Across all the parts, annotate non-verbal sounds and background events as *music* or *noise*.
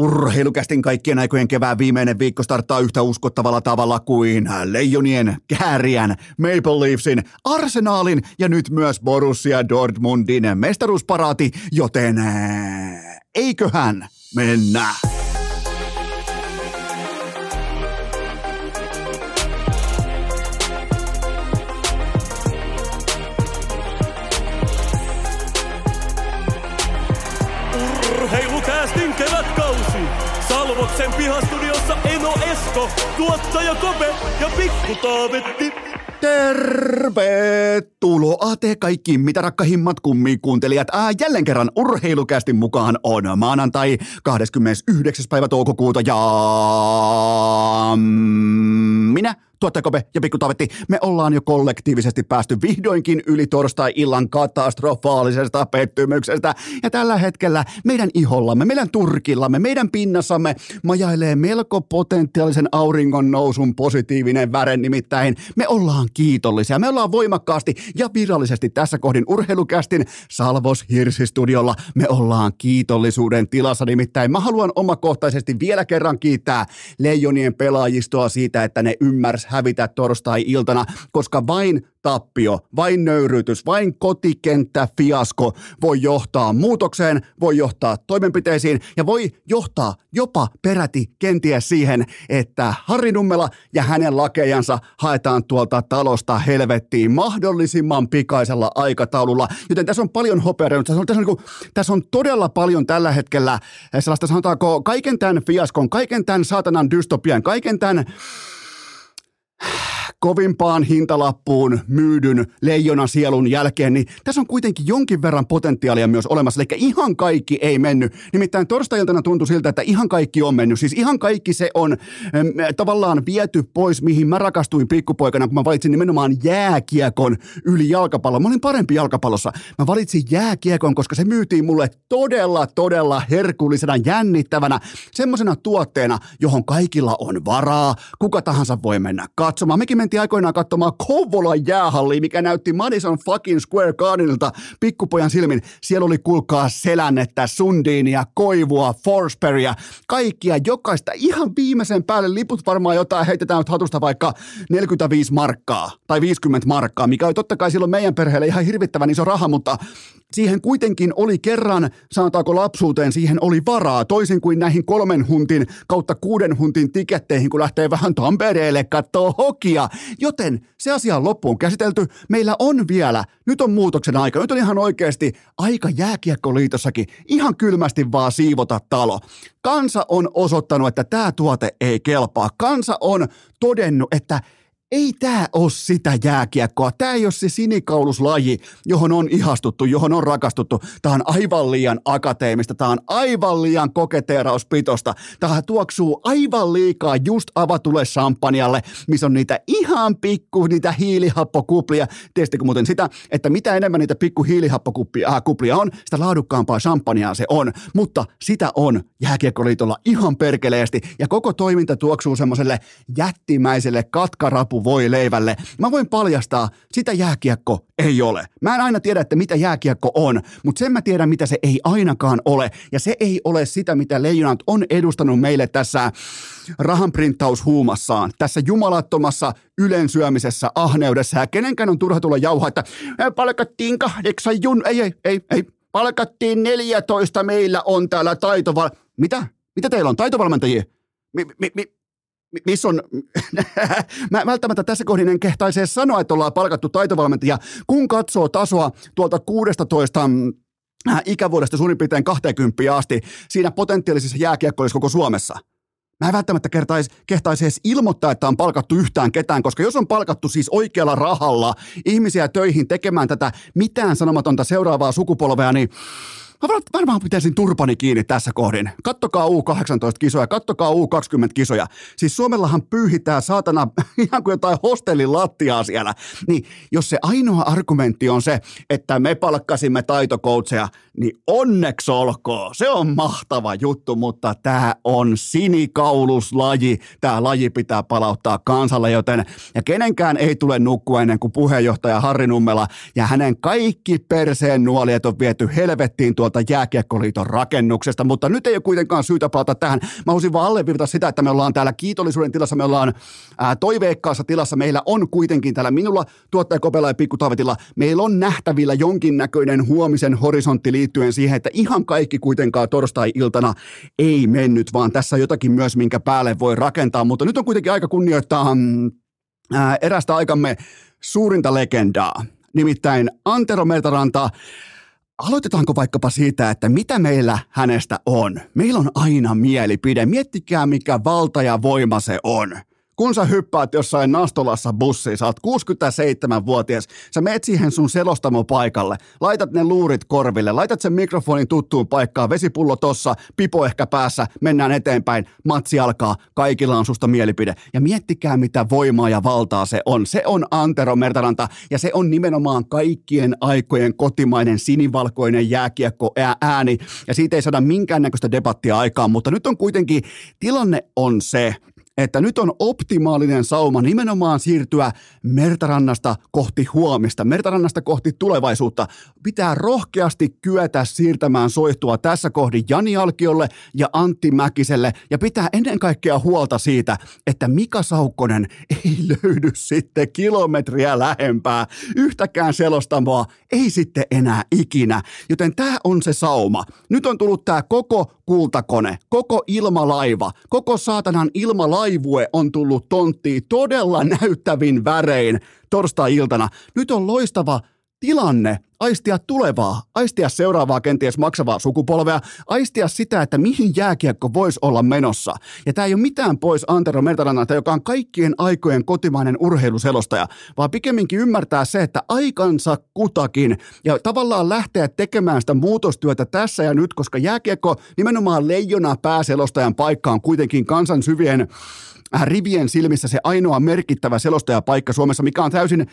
Urheilukästin kaikkien aikojen kevään viimeinen viikko starttaa yhtä uskottavalla tavalla kuin Leijonien, Kääriän, Maple Leafsin, Arsenaalin ja nyt myös Borussia Dortmundin mestaruusparaati, joten eiköhän mennä. Salvoksen pihastudiossa Eno Esko, tuottaja Kope ja Pikku Taavetti. Tervetuloa te kaikki, mitä rakkahimmat kummikuuntelijat. Ää, jälleen kerran urheilukästin mukaan on maanantai 29. päivä toukokuuta ja minä Tuottaja Kope ja Pikku Taavetti, me ollaan jo kollektiivisesti päästy vihdoinkin yli torstai-illan katastrofaalisesta pettymyksestä. Ja tällä hetkellä meidän ihollamme, meidän turkillamme, meidän pinnassamme majailee melko potentiaalisen auringon nousun positiivinen väre. Nimittäin me ollaan kiitollisia. Me ollaan voimakkaasti ja virallisesti tässä kohdin urheilukästin Salvos Hirsi-studiolla. Me ollaan kiitollisuuden tilassa. Nimittäin mä haluan omakohtaisesti vielä kerran kiittää Leijonien pelaajistoa siitä, että ne ymmärs hävitä torstai-iltana, koska vain tappio, vain nöyryytys, vain kotikenttä fiasko voi johtaa muutokseen, voi johtaa toimenpiteisiin ja voi johtaa jopa peräti kenties siihen, että Harri Nummela ja hänen lakejansa haetaan tuolta talosta helvettiin mahdollisimman pikaisella aikataululla. Joten tässä on paljon hopeaa. Tässä on, tässä, on, niin kuin, tässä on todella paljon tällä hetkellä sellaista sanotaanko kaiken tämän fiaskon, kaiken tämän saatanan dystopian, kaiken tämän kovimpaan hintalappuun myydyn leijona sielun jälkeen, niin tässä on kuitenkin jonkin verran potentiaalia myös olemassa. Eli ihan kaikki ei mennyt. Nimittäin torstai-iltana tuntui siltä, että ihan kaikki on mennyt. Siis ihan kaikki se on ähm, tavallaan viety pois, mihin mä rakastuin pikkupoikana, kun mä valitsin nimenomaan jääkiekon yli jalkapallon. Mä olin parempi jalkapallossa. Mä valitsin jääkiekon, koska se myytiin mulle todella, todella herkullisena, jännittävänä, semmoisena tuotteena, johon kaikilla on varaa. Kuka tahansa voi mennä katsomaan. Mekin mentiin aikoinaan katsomaan Kouvolan jäähalli, mikä näytti Madison fucking Square Gardenilta pikkupojan silmin. Siellä oli kulkaa selännettä, sundiinia, koivua, forsbergia, kaikkia, jokaista ihan viimeisen päälle. Liput varmaan jotain heitetään hatusta vaikka 45 markkaa tai 50 markkaa, mikä oli totta kai silloin meidän perheelle ihan hirvittävän iso raha, mutta siihen kuitenkin oli kerran, sanotaanko lapsuuteen, siihen oli varaa, toisin kuin näihin kolmen huntin kautta kuuden huntin tiketteihin, kun lähtee vähän Tampereelle kattoo hokia. Joten se asia on loppuun käsitelty. Meillä on vielä, nyt on muutoksen aika, nyt on ihan oikeasti aika jääkiekkoliitossakin ihan kylmästi vaan siivota talo. Kansa on osoittanut, että tämä tuote ei kelpaa. Kansa on todennut, että ei tämä ole sitä jääkiekkoa. Tämä ei ole se sinikauluslaji, johon on ihastuttu, johon on rakastuttu. Tämä on aivan liian akateemista, tämä on aivan liian koketeerauspitosta. Tämä tuoksuu aivan liikaa just avatulle champanjalle, missä on niitä ihan pikku, niitä hiilihappokuplia. Tiesittekö muuten sitä, että mitä enemmän niitä pikku hiilihappokuplia äh, on, sitä laadukkaampaa champagnea se on. Mutta sitä on Jääkiekkoliitolla ihan perkeleesti ja koko toiminta tuoksuu semmoiselle jättimäiselle katkarapu voi leivälle. Mä voin paljastaa, sitä jääkiekko ei ole. Mä en aina tiedä, että mitä jääkiekko on, mutta sen mä tiedän, mitä se ei ainakaan ole. Ja se ei ole sitä, mitä leijonat on edustanut meille tässä rahanprinttaushuumassaan, tässä jumalattomassa ylensyömisessä, ahneudessa ja kenenkään on turha tulla jauhaa, että palkattiin kahdeksan jun, ei, ei, ei, ei, palkattiin 14, meillä on täällä taitoval... Mitä? Mitä teillä on? Taitovalmentajia? Mi, mi, mi, missä on, *laughs* mä välttämättä tässä kohdin en kehtaisi sanoa, että ollaan palkattu taitovalmentajia, kun katsoo tasoa tuolta 16 mm, äh, ikävuodesta suurin piirtein 20 asti siinä potentiaalisessa jääkiekkoissa koko Suomessa. Mä en välttämättä kertais, kehtaisi edes ilmoittaa, että on palkattu yhtään ketään, koska jos on palkattu siis oikealla rahalla ihmisiä töihin tekemään tätä mitään sanomatonta seuraavaa sukupolvea, niin Mä varmaan pitäisin turpani kiinni tässä kohdin. Kattokaa U18-kisoja, kattokaa U20-kisoja. Siis Suomellahan pyyhitää saatana *laughs* ihan kuin jotain hostellin lattiaa siellä. Niin jos se ainoa argumentti on se, että me palkkasimme taitokoutseja, niin onneksi olkoon. Se on mahtava juttu, mutta tämä on sinikauluslaji. Tämä laji pitää palauttaa kansalle, joten ja kenenkään ei tule nukkua ennen kuin puheenjohtaja Harri Nummela ja hänen kaikki perseen nuoliet on viety helvettiin tuolta Jääkiekkoliiton rakennuksesta, mutta nyt ei ole kuitenkaan syytä palata tähän. Mä haluaisin vaan allevirta sitä, että me ollaan täällä kiitollisuuden tilassa, me ollaan ää, toiveikkaassa tilassa, meillä on kuitenkin täällä minulla, tuottaja Kopela ja Pikku Taavetilla, meillä on nähtävillä jonkinnäköinen huomisen horisontti liittyen siihen, että ihan kaikki kuitenkaan torstai-iltana ei mennyt, vaan tässä on jotakin myös, minkä päälle voi rakentaa, mutta nyt on kuitenkin aika kunnioittaa mm, ää, erästä aikamme suurinta legendaa, nimittäin Antero Mertaranta. Aloitetaanko vaikkapa siitä, että mitä meillä hänestä on? Meillä on aina mielipide. Miettikää, mikä valta ja voima se on kun sä hyppäät jossain Nastolassa bussiin, sä oot 67-vuotias, sä meet siihen sun selostamo paikalle, laitat ne luurit korville, laitat sen mikrofonin tuttuun paikkaan, vesipullo tossa, pipo ehkä päässä, mennään eteenpäin, matsi alkaa, kaikilla on susta mielipide. Ja miettikää, mitä voimaa ja valtaa se on. Se on Antero Mertaranta ja se on nimenomaan kaikkien aikojen kotimainen sinivalkoinen jääkiekko ääni ja siitä ei saada minkäännäköistä debattia aikaan, mutta nyt on kuitenkin, tilanne on se, että nyt on optimaalinen sauma nimenomaan siirtyä Mertarannasta kohti huomista, Mertarannasta kohti tulevaisuutta. Pitää rohkeasti kyetä siirtämään soihtua tässä kohdin Jani Alkiolle ja Antti Mäkiselle ja pitää ennen kaikkea huolta siitä, että Mika Saukkonen *laughs* ei löydy sitten kilometriä lähempää. Yhtäkään selostamoa ei sitten enää ikinä. Joten tämä on se sauma. Nyt on tullut tämä koko kultakone, koko ilmalaiva, koko saatanan ilmalaivue on tullut tonttiin todella näyttävin värein torstai-iltana. Nyt on loistava tilanne aistia tulevaa, aistia seuraavaa kenties maksavaa sukupolvea, aistia sitä, että mihin jääkiekko voisi olla menossa. Ja tämä ei ole mitään pois Antero Mertarannalta, joka on kaikkien aikojen kotimainen urheiluselostaja, vaan pikemminkin ymmärtää se, että aikansa kutakin ja tavallaan lähteä tekemään sitä muutostyötä tässä ja nyt, koska jääkiekko nimenomaan leijona pääselostajan paikka on kuitenkin kansan syvien äh, rivien silmissä se ainoa merkittävä selostajapaikka Suomessa, mikä on täysin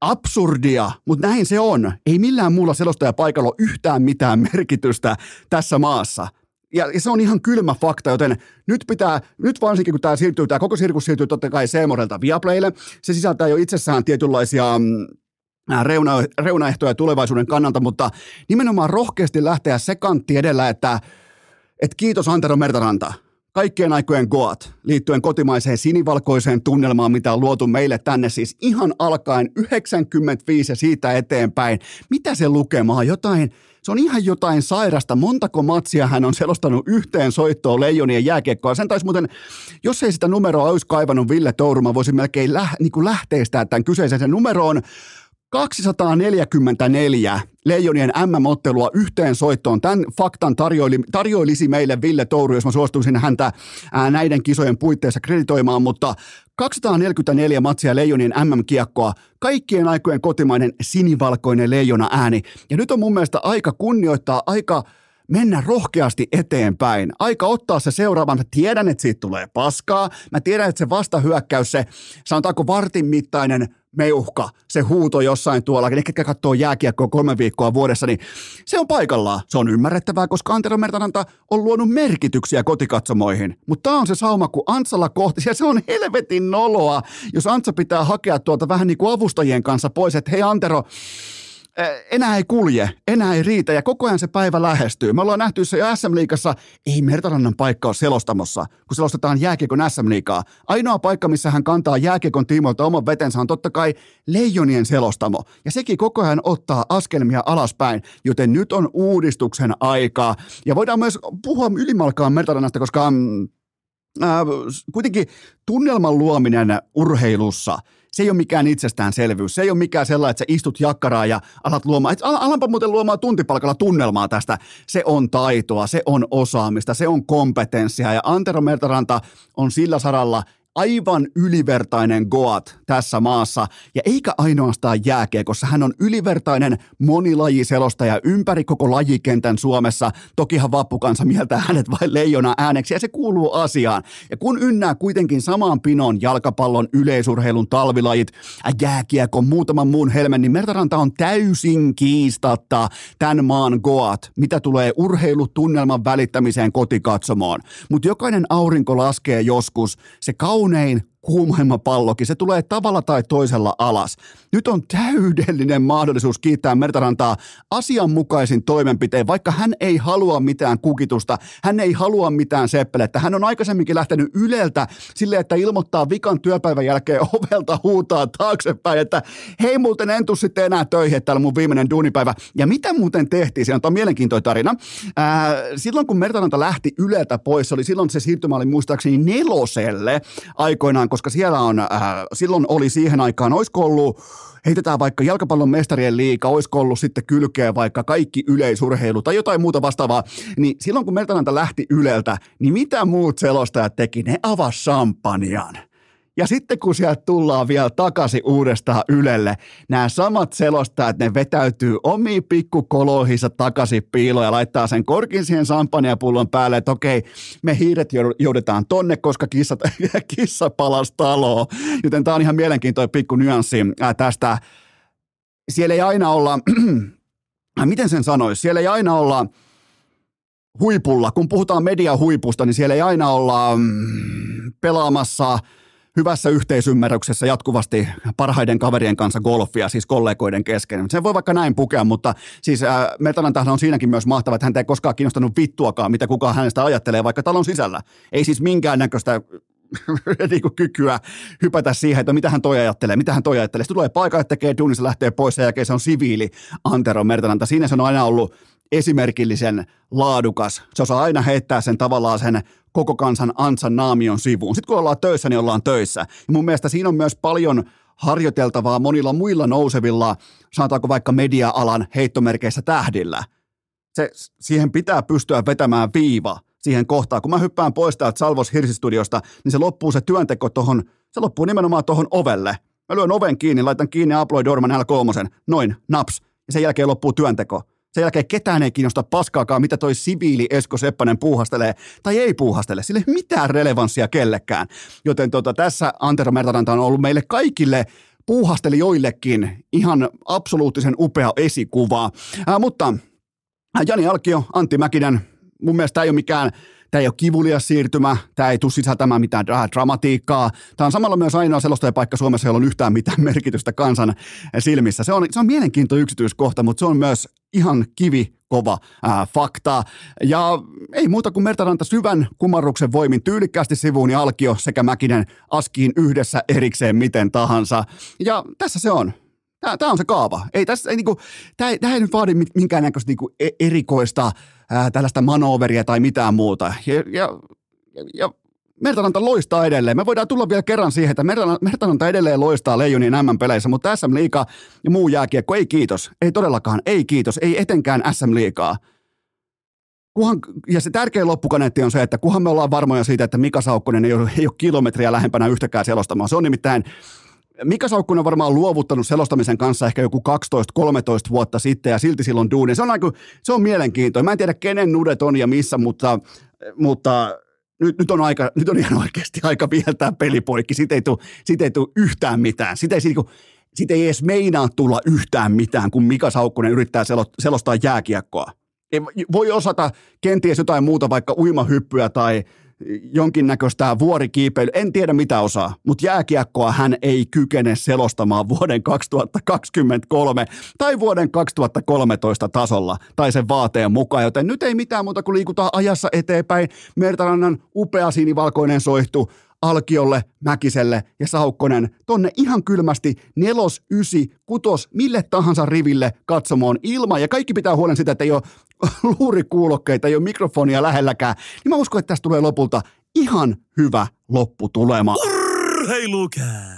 absurdia, mutta näin se on. Ei millään muulla paikalla ole yhtään mitään merkitystä tässä maassa. Ja, ja se on ihan kylmä fakta, joten nyt pitää, nyt varsinkin kun tämä siirtyy, tämä koko sirkus siirtyy totta kai Seemorelta Viaplaylle, se sisältää jo itsessään tietynlaisia mm, reuna, reunaehtoja tulevaisuuden kannalta, mutta nimenomaan rohkeasti lähteä se kantti edellä, että, että kiitos Antero Mertaranta – kaikkien aikojen goat liittyen kotimaiseen sinivalkoiseen tunnelmaan, mitä on luotu meille tänne siis ihan alkaen 95 ja siitä eteenpäin. Mitä se lukemaa? Jotain, se on ihan jotain sairasta. Montako matsia hän on selostanut yhteen soittoon leijonien jääkiekkoa. Sen taisi muuten, jos ei sitä numeroa olisi kaivannut Ville Touruma, voisi melkein lä, niin kuin lähteistä tämän kyseisen. Se numero on 244 Leijonien MM-ottelua yhteen soittoon. Tämän faktan tarjoili, tarjoilisi meille Ville Touru, jos mä suostuisin häntä ää, näiden kisojen puitteissa kreditoimaan, mutta 244 matsia Leijonien MM-kiekkoa, kaikkien aikojen kotimainen sinivalkoinen leijona ääni. Ja nyt on mun mielestä aika kunnioittaa, aika mennä rohkeasti eteenpäin. Aika ottaa se seuraavan. Mä tiedän, että siitä tulee paskaa. Mä tiedän, että se vastahyökkäys, se sanotaanko vartin mittainen meuhka, se huuto jossain tuolla, ne ketkä katsoo jääkiekkoa kolme viikkoa vuodessa, niin se on paikallaan. Se on ymmärrettävää, koska Antero Mertananta on luonut merkityksiä kotikatsomoihin. Mutta tämä on se sauma, kun Antsalla kohti, ja se on helvetin noloa, jos Antsa pitää hakea tuolta vähän niin kuin avustajien kanssa pois, että hei Antero, enää ei kulje, enää ei riitä ja koko ajan se päivä lähestyy. Me ollaan nähty se jo SM-liigassa, ei Mertarannan paikka ole selostamossa, kun selostetaan jääkiekon SM-liigaa. Ainoa paikka, missä hän kantaa jääkiekon tiimoilta oman vetensä on totta kai Leijonien selostamo. Ja sekin koko ajan ottaa askelmia alaspäin, joten nyt on uudistuksen aikaa. Ja voidaan myös puhua ylimalkaan Mertarannasta, koska mm, äh, kuitenkin tunnelman luominen urheilussa – se ei ole mikään itsestäänselvyys. Se ei ole mikään sellainen, että sä istut jakkaraa ja alat luomaan. Et alanpa muuten luomaan tuntipalkalla tunnelmaa tästä. Se on taitoa, se on osaamista, se on kompetenssia. Ja Antero Mertaranta on sillä saralla aivan ylivertainen Goat tässä maassa, ja eikä ainoastaan jääkiekossa. Hän on ylivertainen monilajiselostaja ympäri koko lajikentän Suomessa. Tokihan vappukansa mieltää hänet vain leijona ääneksi, ja se kuuluu asiaan. Ja kun ynnää kuitenkin samaan pinon jalkapallon, yleisurheilun, talvilajit, jääkiekon, muutaman muun helmen, niin Mertaranta on täysin kiistatta tämän maan Goat, mitä tulee urheilutunnelman välittämiseen kotikatsomoon. Mutta jokainen aurinko laskee joskus, se kaunis koning kuumaimma pallokin, se tulee tavalla tai toisella alas. Nyt on täydellinen mahdollisuus kiittää Mertarantaa asianmukaisin toimenpiteen, vaikka hän ei halua mitään kukitusta, hän ei halua mitään seppelettä. Hän on aikaisemminkin lähtenyt Yleltä sille, että ilmoittaa vikan työpäivän jälkeen *laughs* ovelta huutaa taaksepäin, että hei muuten en tuu sitten enää töihin, että täällä mun viimeinen duunipäivä. Ja mitä muuten tehtiin? Se on mielenkiintoinen tarina. Ää, silloin kun Mertaranta lähti Yleltä pois, oli silloin se siirtymä oli muistaakseni neloselle aikoinaan, koska siellä on, äh, silloin oli siihen aikaan, olisiko ollut heitetään vaikka jalkapallon mestarien liiga, olisiko ollut sitten kylkeä vaikka kaikki yleisurheilu tai jotain muuta vastaavaa, niin silloin kun Mertananta lähti Yleltä, niin mitä muut selostajat teki? Ne avasi champagnean. Ja sitten kun sieltä tullaan vielä takaisin uudestaan Ylelle, nämä samat selostajat, ne vetäytyy omiin pikkukoloihinsa takaisin piiloon ja laittaa sen korkin siihen sampaniapullon päälle, että okei, me hiiret joudetaan tonne, koska kissa, *laughs* kissa palasi taloon. Joten tämä on ihan mielenkiintoinen pikku nyanssi tästä. Siellä ei aina olla, *clears throat* miten sen sanoisi, siellä ei aina olla huipulla. Kun puhutaan median huipusta, niin siellä ei aina olla mm, pelaamassa – hyvässä yhteisymmärryksessä jatkuvasti parhaiden kaverien kanssa golfia, siis kollegoiden kesken. Se voi vaikka näin pukea, mutta siis äh, Metanan on siinäkin myös mahtava, että häntä ei koskaan kiinnostanut vittuakaan, mitä kukaan hänestä ajattelee vaikka talon sisällä. Ei siis minkäännäköistä *laughs* niin kuin kykyä hypätä siihen, että mitä hän toi ajattelee, mitä hän toi ajattelee. Sitten tulee paikalle, tekee duunissa, lähtee pois ja jälkeen se on siviili Antero Mertananta. Siinä se on aina ollut esimerkillisen laadukas. Se osaa aina heittää sen tavallaan sen koko kansan ansan naamion sivuun. Sitten kun ollaan töissä, niin ollaan töissä. Ja mun mielestä siinä on myös paljon harjoiteltavaa monilla muilla nousevilla, sanotaanko vaikka media-alan heittomerkeissä tähdillä. Se, siihen pitää pystyä vetämään viiva siihen kohtaan. Kun mä hyppään pois täältä Salvos Hirsistudiosta, niin se loppuu se työnteko tohon, se loppuu nimenomaan tohon ovelle. Mä lyön oven kiinni, laitan kiinni Aploid Dorman L3, noin, naps, ja sen jälkeen loppuu työnteko. Sen jälkeen ketään ei kiinnosta paskaakaan, mitä toi siviili Esko Seppänen puuhastelee tai ei puuhastele. Sille ei mitään relevanssia kellekään. Joten tota, tässä Antero Mertaranta on ollut meille kaikille puuhastelijoillekin ihan absoluuttisen upea esikuva. Äh, mutta Jani Alkio, Antti Mäkinen, mun mielestä ei ole mikään Tämä ei ole kivulias siirtymä, tämä ei tule sisältämään mitään dramatiikkaa. Tämä on samalla myös ainoa selostajapaikka Suomessa, jolla on yhtään mitään *laughs* merkitystä kansan silmissä. Se on, se on mielenkiintoinen yksityiskohta, mutta se on myös ihan kivi kova ää, fakta. Ja ei muuta kuin Mertaranta syvän kumarruksen voimin tyylikkäästi sivuun ja Alkio sekä Mäkinen askiin yhdessä erikseen miten tahansa. Ja tässä se on. Tämä on se kaava. Ei tässä, ei, niinku, tämä, tämä ei nyt vaadi minkäännäköistä niinku e-, erikoista ää, tällaista manoveria tai mitään muuta. Ja, ja, ja Mertananta loistaa edelleen. Me voidaan tulla vielä kerran siihen, että Mertananta edelleen loistaa Leijonin M-peleissä, mutta SM Liiga ja muu jääkiekko, ei kiitos. Ei todellakaan, ei kiitos, ei etenkään SM Liigaa. Kuhan, ja se tärkein loppukaneetti on se, että kuhan me ollaan varmoja siitä, että Mika Saukkonen ei ole, ei ole kilometriä lähempänä yhtäkään selostamaan. Se on nimittäin Mika Saukkonen on varmaan luovuttanut selostamisen kanssa ehkä joku 12-13 vuotta sitten ja silti silloin duuni. Se on, aika, se on mielenkiintoinen. Mä en tiedä kenen nudet on ja missä, mutta, mutta nyt, nyt, on aika, nyt on ihan oikeasti aika viheltää pelipoikki. Siitä ei tule, siitä ei tule yhtään mitään. Siitä ei, siitä, siitä ei edes meinaa tulla yhtään mitään, kun Mika Saukkonen yrittää selostaa jääkiekkoa. Ei, voi osata kenties jotain muuta, vaikka uimahyppyä tai jonkinnäköistä vuorikiipeily. En tiedä mitä osaa, mutta jääkiekkoa hän ei kykene selostamaan vuoden 2023 tai vuoden 2013 tasolla tai sen vaateen mukaan, joten nyt ei mitään muuta kuin liikutaan ajassa eteenpäin. Mertarannan upea sinivalkoinen soihtu Alkiolle, Mäkiselle ja Saukkonen tonne ihan kylmästi nelos, ysi, kutos, mille tahansa riville katsomoon ilman. Ja kaikki pitää huolen sitä, että ei ole *laughs* luurikuulokkeita, ei ole mikrofonia lähelläkään. Niin mä uskon, että tästä tulee lopulta ihan hyvä lopputulema. Urheilukääst!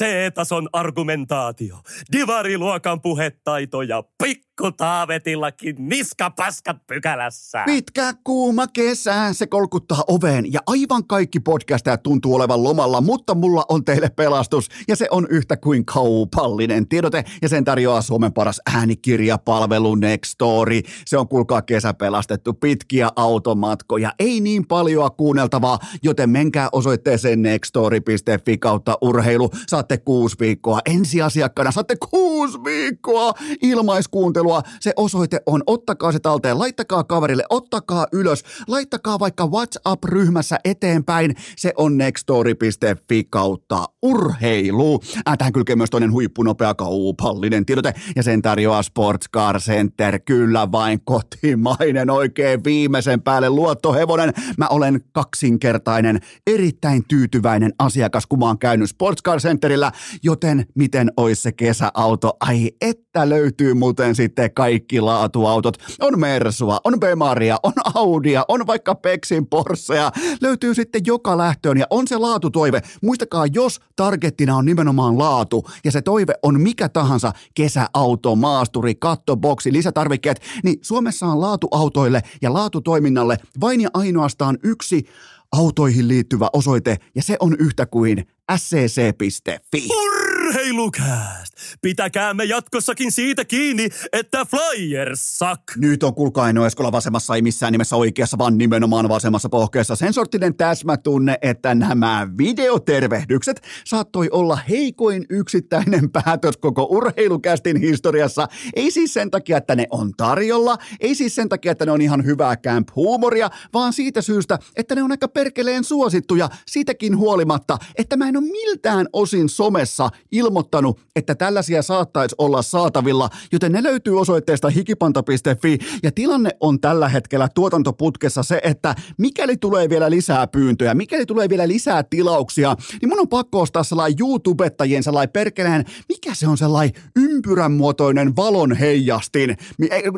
C-tason argumentaatio, divariluokan puhetaito ja pikku Taavetillakin niskapaskat pykälässä. Pitkä kuuma kesä, se kolkuttaa oveen ja aivan kaikki podcastajat tuntuu olevan lomalla, mutta mulla on teille pelastus ja se on yhtä kuin kaupallinen tiedote ja sen tarjoaa Suomen paras äänikirjapalvelu Nextory. Se on kuulkaa kesä pelastettu, pitkiä automatkoja, ei niin paljon kuunneltavaa, joten menkää osoitteeseen nextory.fi kautta urheilu. Saatte saatte kuusi viikkoa. Ensiasiakkaana saatte kuusi viikkoa ilmaiskuuntelua. Se osoite on, ottakaa se talteen, laittakaa kaverille, ottakaa ylös, laittakaa vaikka WhatsApp-ryhmässä eteenpäin. Se on nextory.fi kautta urheilu. Äh, tähän kylkee myös toinen huippunopea kaupallinen tiedote ja sen tarjoaa Sports Car Center. Kyllä vain kotimainen oikein viimeisen päälle luottohevonen. Mä olen kaksinkertainen, erittäin tyytyväinen asiakas, kun mä oon käynyt Sports Car Centerillä, joten miten ois se kesäauto? Ai että löytyy muuten sitten kaikki laatuautot. On Mersua, on Bemaria, on Audia, on vaikka Peksin Porschea. Löytyy sitten joka lähtöön ja on se laatutoive. Muistakaa, jos targettina on nimenomaan laatu ja se toive on mikä tahansa kesäauto, maasturi, kattoboksi, lisätarvikkeet, niin Suomessa on laatuautoille ja laatutoiminnalle vain ja ainoastaan yksi autoihin liittyvä osoite ja se on yhtä kuin scc.fi. Urheilukääst! Pitäkäämme jatkossakin siitä kiinni, että Flyers suck! Nyt on kuulkaa Eino Eskola vasemmassa, ei missään nimessä oikeassa, vaan nimenomaan vasemmassa pohkeessa. Sen sorttinen täsmätunne, että nämä videotervehdykset saattoi olla heikoin yksittäinen *laughs* päätös koko urheilukästin historiassa. Ei siis sen takia, että ne on tarjolla, ei siis sen takia, että ne on ihan hyvää camp-huumoria, vaan siitä syystä, että ne on aika perkeleen suosittuja siitäkin huolimatta, että mä en ole miltään osin somessa ilmoittanut, että tällaisia saattaisi olla saatavilla, joten ne löytyy osoitteesta hikipanta.fi ja tilanne on tällä hetkellä tuotantoputkessa se, että mikäli tulee vielä lisää pyyntöjä, mikäli tulee vielä lisää tilauksia, niin mun on pakko ostaa sellainen YouTubettajien sellainen perkeleen, mikä se on sellainen ympyrän muotoinen valon heijastin.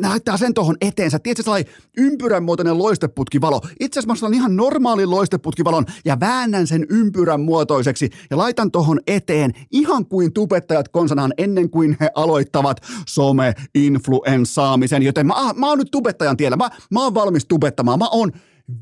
Näyttää sen tuohon eteensä. Tiedätkö, sellainen ympyrän muotoinen loisteputkivalo. Itse asiassa mä ihan normaali loisteputkivalon ja väännän sen ympyrän muotoiseksi ja laitan tuohon eteen ihan kuin tubettajat konsanaan ennen kuin he aloittavat some-influenssaamisen. Joten mä, mä oon nyt tubettajan tiellä. Mä, mä oon valmis tubettamaan. Mä oon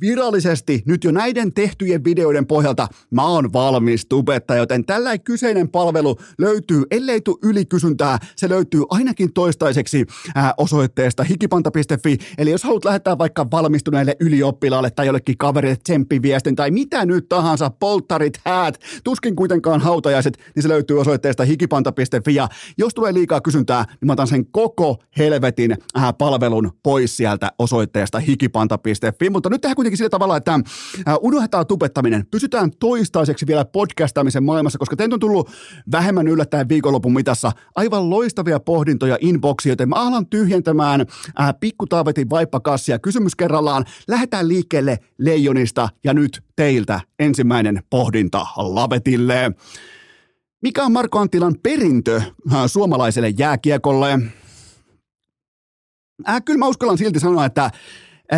virallisesti nyt jo näiden tehtyjen videoiden pohjalta. Mä oon valmis tubetta, joten tällä kyseinen palvelu löytyy, ellei tule ylikysyntää, se löytyy ainakin toistaiseksi ää, osoitteesta hikipanta.fi, eli jos haluat lähettää vaikka valmistuneelle ylioppilaalle tai jollekin kaverille tsemppiviestin tai mitä nyt tahansa, polttarit, häät, tuskin kuitenkaan hautajaiset, niin se löytyy osoitteesta hikipanta.fi, ja jos tulee liikaa kysyntää, niin mä otan sen koko helvetin ää, palvelun pois sieltä osoitteesta hikipanta.fi, mutta nyt tehdään kuitenkin sillä tavalla, että äh, unohdetaan tubettaminen. Pysytään toistaiseksi vielä podcastamisen maailmassa, koska teiltä on tullut vähemmän yllättäen viikonlopun mitassa aivan loistavia pohdintoja inboxia, joten mä alan tyhjentämään äh, pikkutaavetin vaippakassia kysymys kerrallaan. Lähdetään liikkeelle leijonista ja nyt teiltä ensimmäinen pohdinta Lavetille. Mikä on Marko Anttilan perintö äh, suomalaiselle jääkiekolle? Äh, kyllä mä uskallan silti sanoa, että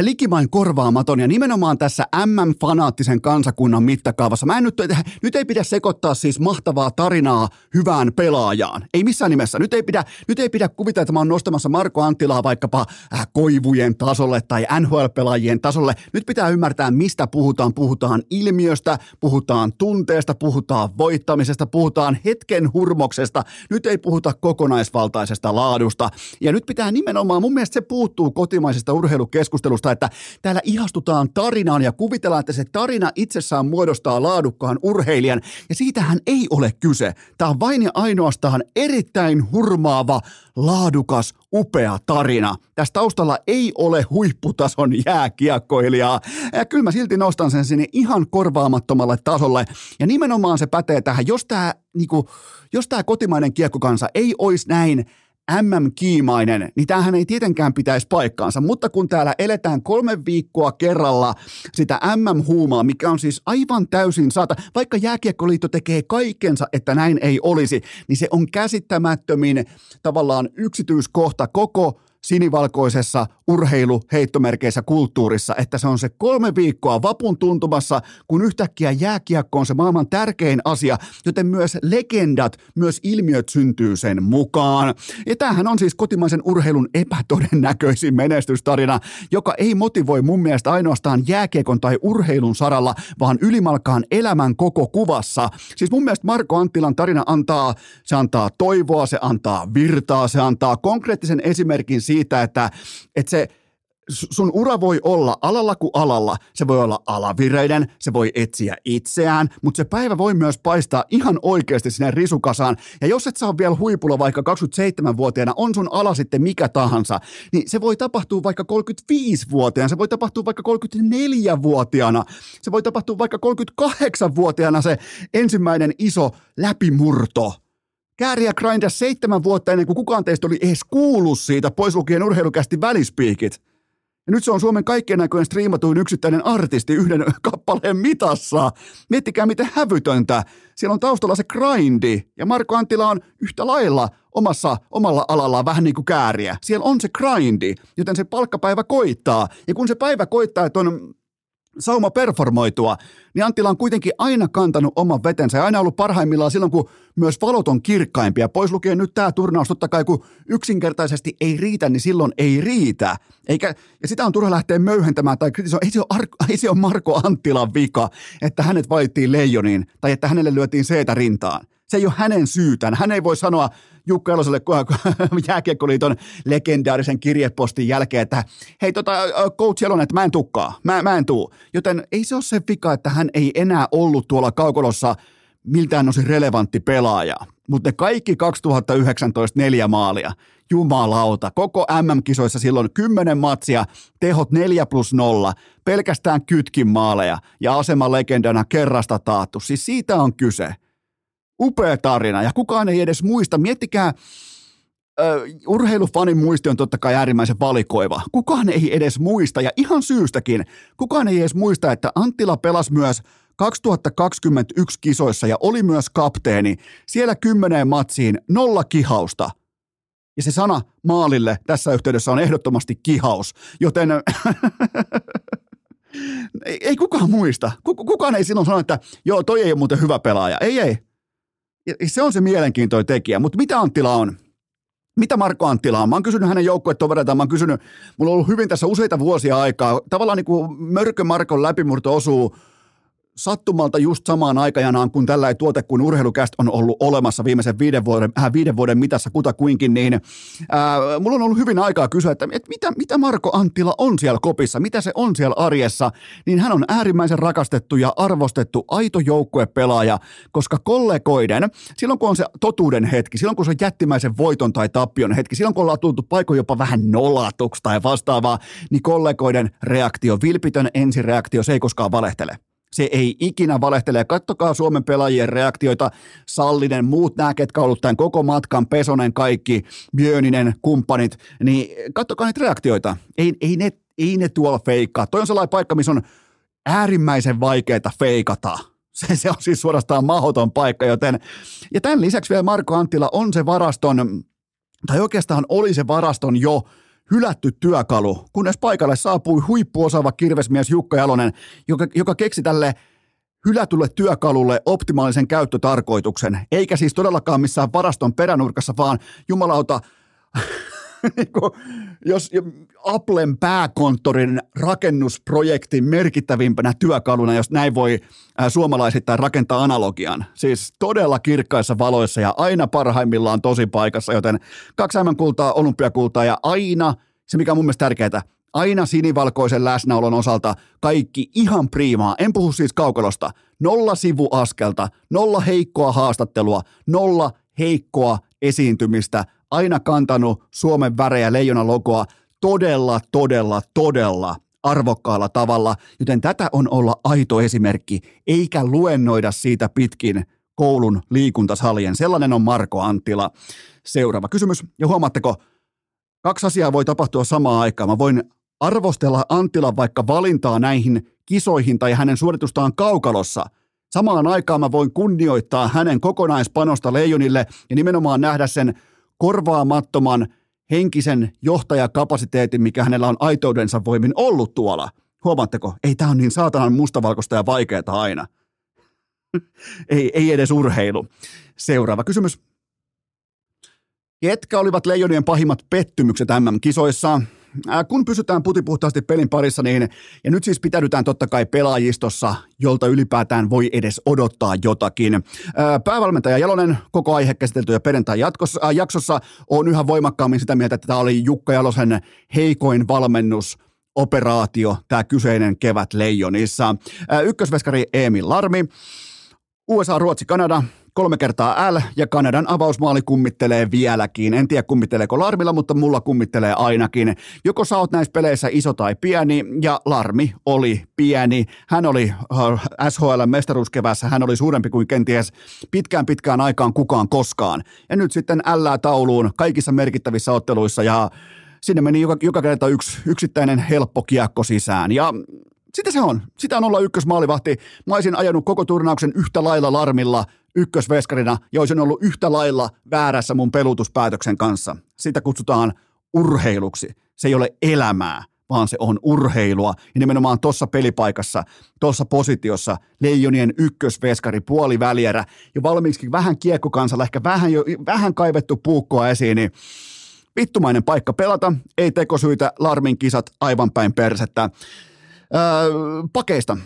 likimain korvaamaton ja nimenomaan tässä MM-fanaattisen kansakunnan mittakaavassa. Mä en nyt, nyt ei pidä sekoittaa siis mahtavaa tarinaa hyvään pelaajaan. Ei missään nimessä. Nyt ei pidä, nyt ei pidä kuvitella, että mä oon nostamassa Marko Anttilaa vaikkapa äh, koivujen tasolle tai NHL-pelaajien tasolle. Nyt pitää ymmärtää, mistä puhutaan. Puhutaan ilmiöstä, puhutaan tunteesta, puhutaan voittamisesta, puhutaan hetken hurmoksesta. Nyt ei puhuta kokonaisvaltaisesta laadusta. Ja nyt pitää nimenomaan, mun mielestä se puuttuu kotimaisesta urheilukeskustelusta ajatusta, että täällä ihastutaan tarinaan ja kuvitellaan, että se tarina itsessään muodostaa laadukkaan urheilijan, ja siitähän ei ole kyse. Tämä on vain ja ainoastaan erittäin hurmaava, laadukas, upea tarina. Tässä taustalla ei ole huipputason jääkiekkoilijaa. Ja kyllä mä silti nostan sen sinne ihan korvaamattomalle tasolle. Ja nimenomaan se pätee tähän, jos tämä, niinku, jos tämä kotimainen kiekkokansa ei olisi näin MM-kiimainen, niin tämähän ei tietenkään pitäisi paikkaansa, mutta kun täällä eletään kolme viikkoa kerralla sitä MM-huumaa, mikä on siis aivan täysin saata, vaikka Jääkiekkoliitto tekee kaikkensa, että näin ei olisi, niin se on käsittämättömin tavallaan yksityiskohta koko sinivalkoisessa urheilu heittomerkeissä kulttuurissa, että se on se kolme viikkoa vapun tuntumassa, kun yhtäkkiä jääkiekko on se maailman tärkein asia, joten myös legendat, myös ilmiöt syntyy sen mukaan. Ja tämähän on siis kotimaisen urheilun epätodennäköisin menestystarina, joka ei motivoi mun mielestä ainoastaan jääkiekon tai urheilun saralla, vaan ylimalkaan elämän koko kuvassa. Siis mun mielestä Marko Anttilan tarina antaa, se antaa toivoa, se antaa virtaa, se antaa konkreettisen esimerkin siitä, että, että se sun ura voi olla alalla kuin alalla. Se voi olla alavireiden, se voi etsiä itseään, mutta se päivä voi myös paistaa ihan oikeasti sinne risukasaan. Ja jos et saa vielä huipulla vaikka 27-vuotiaana, on sun ala sitten mikä tahansa, niin se voi tapahtua vaikka 35-vuotiaana, se voi tapahtua vaikka 34-vuotiaana, se voi tapahtua vaikka 38-vuotiaana se ensimmäinen iso läpimurto. Kääriä grindia seitsemän vuotta ennen kuin kukaan teistä oli edes kuullut siitä, pois lukien urheilukästi välispiikit. Ja nyt se on Suomen kaikkien näköinen striimatuin yksittäinen artisti yhden *laughs* kappaleen mitassa. Miettikää miten hävytöntä. Siellä on taustalla se grindi. Ja Marko Anttila on yhtä lailla omassa, omalla alallaan vähän niin kuin kääriä. Siellä on se grindi, joten se palkkapäivä koittaa. Ja kun se päivä koittaa, että on sauma performoitua, niin Anttila on kuitenkin aina kantanut oman vetensä ja aina ollut parhaimmillaan silloin, kun myös valot on kirkkaimpia. Pois lukien nyt tämä turnaus, totta kai kun yksinkertaisesti ei riitä, niin silloin ei riitä. Eikä, ja sitä on turha lähteä möyhentämään tai kritisoimaan. Ei se, ole Ar- *laughs* ei se ole Marko Anttilan vika, että hänet valittiin leijoniin tai että hänelle lyötiin seetä rintaan. Se ei ole hänen syytään. Hän ei voi sanoa Jukka Eloselle *laughs* jääkiekkoliiton legendaarisen kirjepostin jälkeen, että hei tota, coach Elonen, että mä en tukkaa, mä, mä en tuu. Joten ei se ole se vika, että hän ei enää ollut tuolla kaukolossa miltään osin relevantti pelaaja. Mutta ne kaikki 2019 neljä maalia, jumalauta, koko MM-kisoissa silloin 10 matsia, tehot 4 plus 0, pelkästään kytkin maaleja ja aseman legendana kerrasta taattu. Siis siitä on kyse upea tarina ja kukaan ei edes muista. Miettikää, Uh, urheilufanin muisti on totta kai äärimmäisen valikoiva. Kukaan ei edes muista, ja ihan syystäkin, kukaan ei edes muista, että Anttila pelasi myös 2021 kisoissa ja oli myös kapteeni. Siellä kymmeneen matsiin nolla kihausta. Ja se sana maalille tässä yhteydessä on ehdottomasti kihaus, joten *laughs* ei, ei kukaan muista. Kukaan ei silloin sano, että joo, toi ei ole muuten hyvä pelaaja. Ei, ei. Se on se mielenkiintoinen tekijä. Mutta mitä Anttila on? Mitä Marko Anttila on? Mä oon kysynyt hänen joukkuetovereitaan, mä oon kysynyt, mulla on ollut hyvin tässä useita vuosia aikaa. Tavallaan niin kuin Mörkö Markon läpimurto osuu sattumalta just samaan aikajanaan, kun tällainen tuote kuin urheilukäst on ollut olemassa viimeisen viiden vuoden, äh, viiden vuoden mitassa kutakuinkin, niin äh, mulla on ollut hyvin aikaa kysyä, että, että mitä, mitä Marko Anttila on siellä kopissa, mitä se on siellä arjessa, niin hän on äärimmäisen rakastettu ja arvostettu aito joukkuepelaaja, koska kollegoiden, silloin kun on se totuuden hetki, silloin kun se on jättimäisen voiton tai tappion hetki, silloin kun ollaan tultu paikoin jopa vähän nolatuksi tai vastaavaa, niin kollegoiden reaktio, vilpitön ensireaktio, se ei koskaan valehtele. Se ei ikinä valehtele. Kattokaa Suomen pelaajien reaktioita. Sallinen, muut nämä, ketkä ollut tämän koko matkan, Pesonen, kaikki, Björninen, kumppanit, niin kattokaa niitä reaktioita. Ei, ei, ne, ei ne tuolla feikkaa. Toi on sellainen paikka, missä on äärimmäisen vaikeaa feikata. *laughs* Se, se on siis suorastaan mahdoton paikka, joten... Ja tämän lisäksi vielä Marko Anttila on se varaston, tai oikeastaan oli se varaston jo hylätty työkalu, kunnes paikalle saapui huippuosaava kirvesmies Jukka Jalonen, joka, joka keksi tälle hylätylle työkalulle optimaalisen käyttötarkoituksen, eikä siis todellakaan missään varaston peränurkassa, vaan jumalauta, *laughs* jos Applen pääkonttorin rakennusprojektin merkittävimpänä työkaluna, jos näin voi suomalaisittain rakentaa analogian. Siis todella kirkkaissa valoissa ja aina parhaimmillaan tosi paikassa, joten kaksi kultaa, olympiakultaa ja aina, se mikä on mun mielestä tärkeää, aina sinivalkoisen läsnäolon osalta kaikki ihan priimaa. En puhu siis kaukalosta. Nolla sivuaskelta, nolla heikkoa haastattelua, nolla heikkoa esiintymistä, aina kantanut Suomen värejä leijona logoa todella, todella, todella arvokkaalla tavalla, joten tätä on olla aito esimerkki, eikä luennoida siitä pitkin koulun liikuntasalien. Sellainen on Marko Anttila. Seuraava kysymys. Ja huomaatteko, kaksi asiaa voi tapahtua samaan aikaan. Mä voin arvostella Anttilan vaikka valintaa näihin kisoihin tai hänen suoritustaan kaukalossa. Samaan aikaan mä voin kunnioittaa hänen kokonaispanosta leijonille ja nimenomaan nähdä sen korvaamattoman henkisen johtajakapasiteetin, mikä hänellä on aitoudensa voimin ollut tuolla. Huomaatteko? Ei tämä on niin saatanan mustavalkoista ja vaikeaa aina. *laughs* ei, ei edes urheilu. Seuraava kysymys. Ketkä olivat leijonien pahimmat pettymykset MM-kisoissa? Äh, kun pysytään putipuhtaasti pelin parissa, niin ja nyt siis pitäydytään totta kai pelaajistossa, jolta ylipäätään voi edes odottaa jotakin. Äh, päävalmentaja Jalonen, koko aihe käsitelty ja perjantai jatkossa, äh, jaksossa, on yhä voimakkaammin sitä mieltä, että tämä oli Jukka Jalosen heikoin valmennus operaatio, tämä kyseinen kevät Leijonissa. Ykkösveskari Emil Larmi, USA, Ruotsi, Kanada, kolme kertaa L ja Kanadan avausmaali kummittelee vieläkin. En tiedä kummitteleeko Larmilla, mutta mulla kummittelee ainakin. Joko sä oot näissä peleissä iso tai pieni ja Larmi oli pieni. Hän oli äh, SHL mestaruuskevässä, hän oli suurempi kuin kenties pitkään pitkään aikaan kukaan koskaan. Ja nyt sitten L tauluun kaikissa merkittävissä otteluissa ja sinne meni joka, joka kerta yksi yksittäinen helppo kiekko sisään. Ja sitä se on. Sitä on olla ykkösmaalivahti. Mä olisin ajanut koko turnauksen yhtä lailla larmilla ykkösveskarina ja olisin ollut yhtä lailla väärässä mun pelutuspäätöksen kanssa. Sitä kutsutaan urheiluksi. Se ei ole elämää, vaan se on urheilua. Ja nimenomaan tuossa pelipaikassa, tuossa positiossa, leijonien ykkösveskari, puolivälierä ja valmiiksi vähän kiekkokansalla, ehkä vähän, jo, vähän kaivettu puukkoa esiin, niin vittumainen paikka pelata, ei tekosyitä, Larmin kisat aivan päin persettä. Öö, pakeista.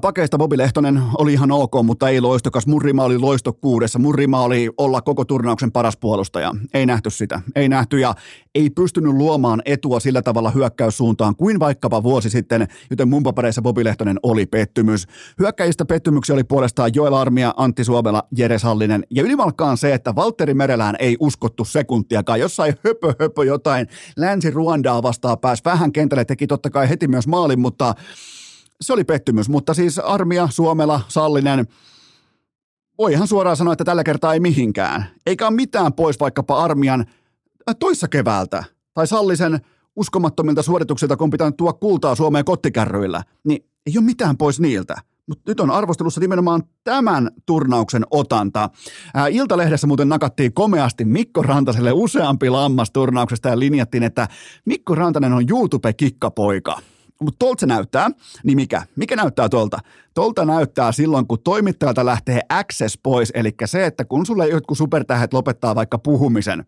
Pakeista Bobi Lehtonen oli ihan ok, mutta ei loistokas. Murrima oli loisto kuudessa. Murrima oli olla koko turnauksen paras puolustaja. Ei nähty sitä. Ei nähty ja ei pystynyt luomaan etua sillä tavalla hyökkäyssuuntaan kuin vaikkapa vuosi sitten, joten mun papereissa Bobi Lehtonen oli pettymys. Hyökkäjistä pettymyksiä oli puolestaan Joel Armia, Antti Suomela, Jere Sallinen ja ylimalkkaan se, että Valtteri Merelään ei uskottu sekuntiakaan. Jossain höpö höpö jotain Länsi-Ruandaa vastaan pääsi vähän kentälle, teki totta kai heti myös maalin, mutta se oli pettymys, mutta siis Armia, Suomela, Sallinen, voi ihan suoraan sanoa, että tällä kertaa ei mihinkään. Eikä ole mitään pois vaikkapa Armian äh, toissa keväältä tai Sallisen uskomattomilta suorituksilta, kun pitää tuoda kultaa Suomeen kottikärryillä, niin ei ole mitään pois niiltä. Mutta nyt on arvostelussa nimenomaan tämän turnauksen otanta. Ää, äh, Iltalehdessä muuten nakattiin komeasti Mikko Rantaselle useampi lammas turnauksesta ja linjattiin, että Mikko Rantanen on YouTube-kikkapoika. Mutta tuolta se näyttää, niin mikä? Mikä näyttää tuolta? Tuolta näyttää silloin, kun toimittajalta lähtee access pois, eli se, että kun sulle jotkut supertähdet lopettaa vaikka puhumisen,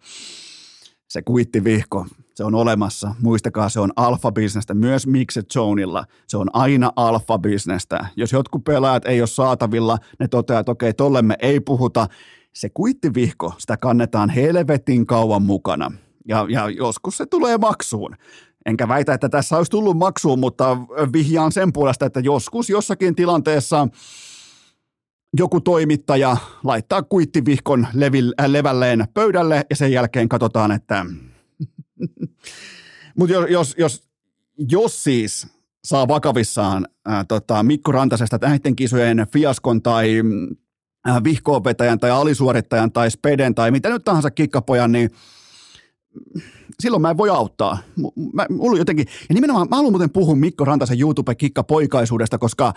se kuittivihko, se on olemassa. Muistakaa, se on alfa-bisnestä, myös Mixed Zoneilla. Se on aina alfa-bisnestä. Jos jotkut pelaajat ei ole saatavilla, ne toteaa, että okei, tollemme ei puhuta. Se kuittivihko, sitä kannetaan helvetin kauan mukana. Ja, ja joskus se tulee maksuun. Enkä väitä, että tässä olisi tullut maksuun, mutta vihjaan sen puolesta, että joskus jossakin tilanteessa joku toimittaja laittaa kuittivihkon levil, äh, levälleen pöydälle ja sen jälkeen katsotaan, että... *laughs* mutta jos, jos, jos, jos siis saa vakavissaan äh, tota, Mikko Rantasesta näiden kisojen fiaskon tai äh, vihkoopettajan tai alisuorittajan tai speden tai mitä nyt tahansa kikkapojan, niin silloin mä en voi auttaa. Mä, mulla jotenkin, ja nimenomaan mä haluan muuten puhua Mikko Rantasen YouTube-kikka poikaisuudesta, koska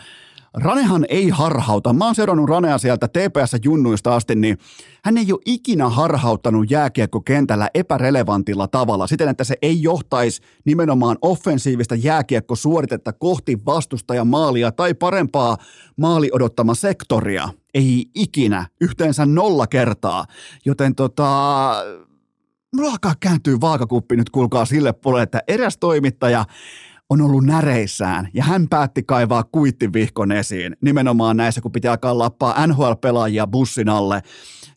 Ranehan ei harhauta. Mä oon seurannut Ranea sieltä TPS-junnuista asti, niin hän ei ole ikinä harhauttanut jääkiekkokentällä epärelevantilla tavalla, siten että se ei johtaisi nimenomaan offensiivista jääkiekkosuoritetta kohti vastustajan maalia tai parempaa maali odottama sektoria. Ei ikinä, yhteensä nolla kertaa. Joten tota, mulla alkaa kääntyä vaakakuppi nyt kuulkaa sille puolelle, että eräs toimittaja on ollut näreissään ja hän päätti kaivaa kuittivihkon esiin nimenomaan näissä, kun pitää alkaa lappaa NHL-pelaajia bussin alle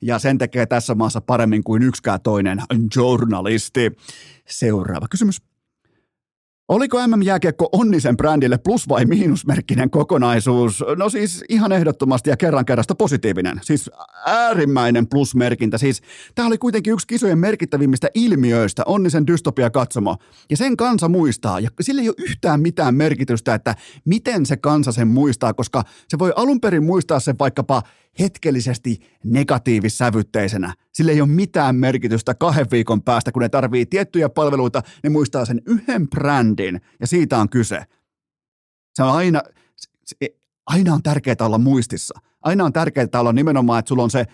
ja sen tekee tässä maassa paremmin kuin yksikään toinen journalisti. Seuraava kysymys. Oliko MM-jääkiekko Onnisen brändille plus- vai miinusmerkkinen kokonaisuus? No siis ihan ehdottomasti ja kerran kerrasta positiivinen. Siis äärimmäinen plusmerkintä. Siis tämä oli kuitenkin yksi kisojen merkittävimmistä ilmiöistä, Onnisen dystopia katsomo. Ja sen kansa muistaa. Ja sillä ei ole yhtään mitään merkitystä, että miten se kansa sen muistaa, koska se voi alun perin muistaa sen vaikkapa hetkellisesti negatiivissävytteisenä. Sillä ei ole mitään merkitystä kahden viikon päästä, kun ne tarvii tiettyjä palveluita, ne muistaa sen yhden brändin, ja siitä on kyse. Se on aina, se, aina on tärkeää olla muistissa. Aina on tärkeää olla nimenomaan, että sulla on se,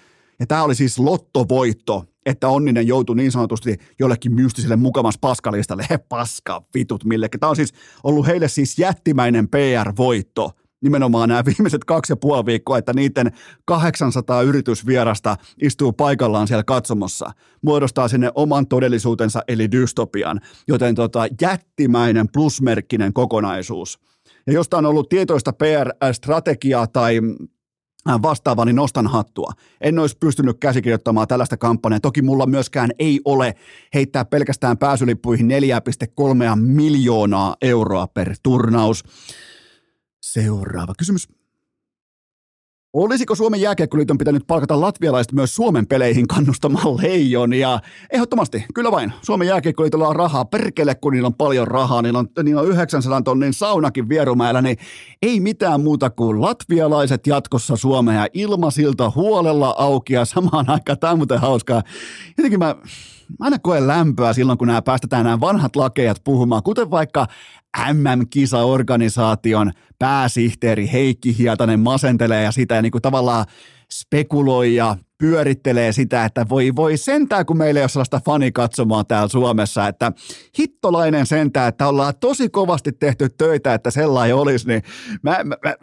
ja tämä oli siis lottovoitto, että Onninen joutui niin sanotusti jollekin mystiselle mukamas paskalistalle. He paska vitut millekin. Tämä on siis ollut heille siis jättimäinen PR-voitto – nimenomaan nämä viimeiset kaksi ja puoli viikkoa, että niiden 800 yritysvierasta istuu paikallaan siellä katsomossa, muodostaa sinne oman todellisuutensa eli dystopian, joten tota, jättimäinen plusmerkkinen kokonaisuus. Ja josta on ollut tietoista PR-strategiaa tai vastaava, niin nostan hattua. En olisi pystynyt käsikirjoittamaan tällaista kampanjaa. Toki mulla myöskään ei ole heittää pelkästään pääsylippuihin 4,3 miljoonaa euroa per turnaus. Seuraava kysymys. Olisiko Suomen jääkiekkoliiton pitänyt palkata latvialaiset myös Suomen peleihin kannustamaan leijonia? Ehdottomasti, kyllä vain. Suomen jääkiekkoliitolla on rahaa, perkele kun niillä on paljon rahaa, niillä on, niillä on 900 tonnin saunakin vierumäellä, niin ei mitään muuta kuin latvialaiset jatkossa Suomea ilmasilta huolella auki ja samaan aikaan, tämä on muuten hauskaa. Jotenkin mä, mä aina koen lämpöä silloin, kun nämä päästetään nämä vanhat lakeet puhumaan, kuten vaikka MM-kisaorganisaation pääsihteeri Heikki Hietanen masentelee ja sitä ja niin kuin tavallaan spekuloi ja pyörittelee sitä, että voi voi sentää, kun meillä ei ole sellaista fanikatsomaa täällä Suomessa, että hittolainen sentää, että ollaan tosi kovasti tehty töitä, että sellainen olisi, niin mä, mä, mä,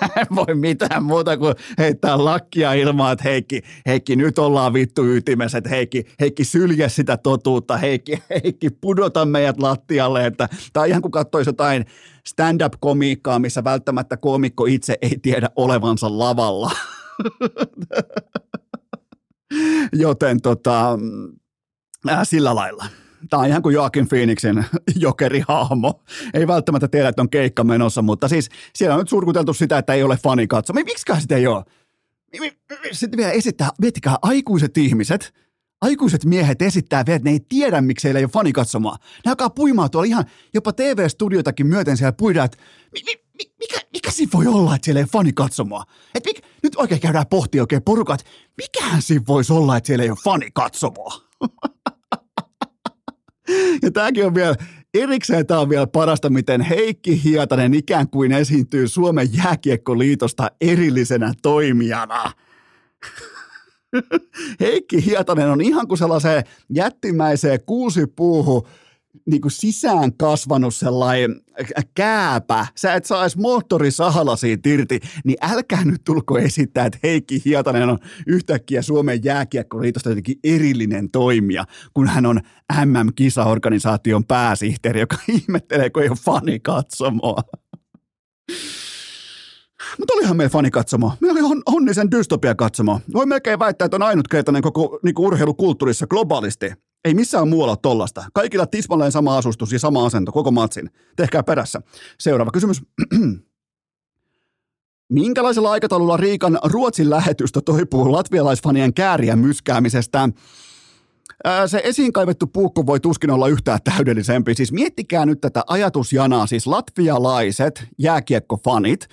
mä en voi mitään muuta kuin heittää lakkia ilmaan, että Heikki, Heikki nyt ollaan vittu ytimessä, että Heikki, Heikki sylje sitä totuutta, Heikki, Heikki pudota meidät lattialle, että tai ihan kuin katsoisi jotain stand-up-komiikkaa, missä välttämättä komikko itse ei tiedä olevansa lavalla. *laughs* Joten tota, äh, sillä lailla. Tämä on ihan kuin Joakin Phoenixin *laughs* jokerihahmo. Ei välttämättä tiedä, että on keikka menossa, mutta siis siellä on nyt surkuteltu sitä, että ei ole fani katso. Miksiköhän sitä ei ole? Sitten vielä esittää, miettikää, aikuiset ihmiset, aikuiset miehet esittää vielä, että ne ei tiedä, miksi heillä ei ole fanikatsomaa. Ne alkaa puimaa tuolla ihan jopa TV-studiotakin myöten siellä puidaan, että mikä, mikä siinä voi olla, että siellä ei fani katsomaa? Et mik, nyt oikein käydään pohtia oikein porukat, mikähän siinä voisi olla, että siellä ei ole fani katsomaa? *laughs* ja tämäkin on vielä, erikseen tämä on vielä parasta, miten Heikki Hietanen ikään kuin esiintyy Suomen jääkiekkoliitosta erillisenä toimijana. *laughs* *laughs* Heikki Hietanen on ihan kuin sellaiseen jättimäiseen kuusipuuhun niin kuin sisään kasvanut sellainen kääpä, sä et saa edes moottorisahalla siitä irti, niin älkää nyt tulko esittää, että Heikki Hietanen on yhtäkkiä Suomen jääkiekkoliitosta jotenkin erillinen toimija, kun hän on MM-kisaorganisaation pääsihteeri, joka *laughs* ihmettelee, kun ei ole fani katsomoa. Mutta olihan meillä fanikatsomo. Meillä oli onnisen dystopia katsomo. Voi melkein väittää, että on ainutkertainen koko niin urheilukulttuurissa globaalisti. Ei missään muualla tollasta. Kaikilla tismalleen sama asustus ja sama asento, koko matsin. Tehkää perässä. Seuraava kysymys. *clears throat* Minkälaisella aikataululla Riikan Ruotsin lähetystö toipuu latvialaisfanien kääriä myskäämisestä? Se esiin kaivettu puukko voi tuskin olla yhtään täydellisempi. Siis miettikää nyt tätä ajatusjanaa, siis latvialaiset jääkiekkofanit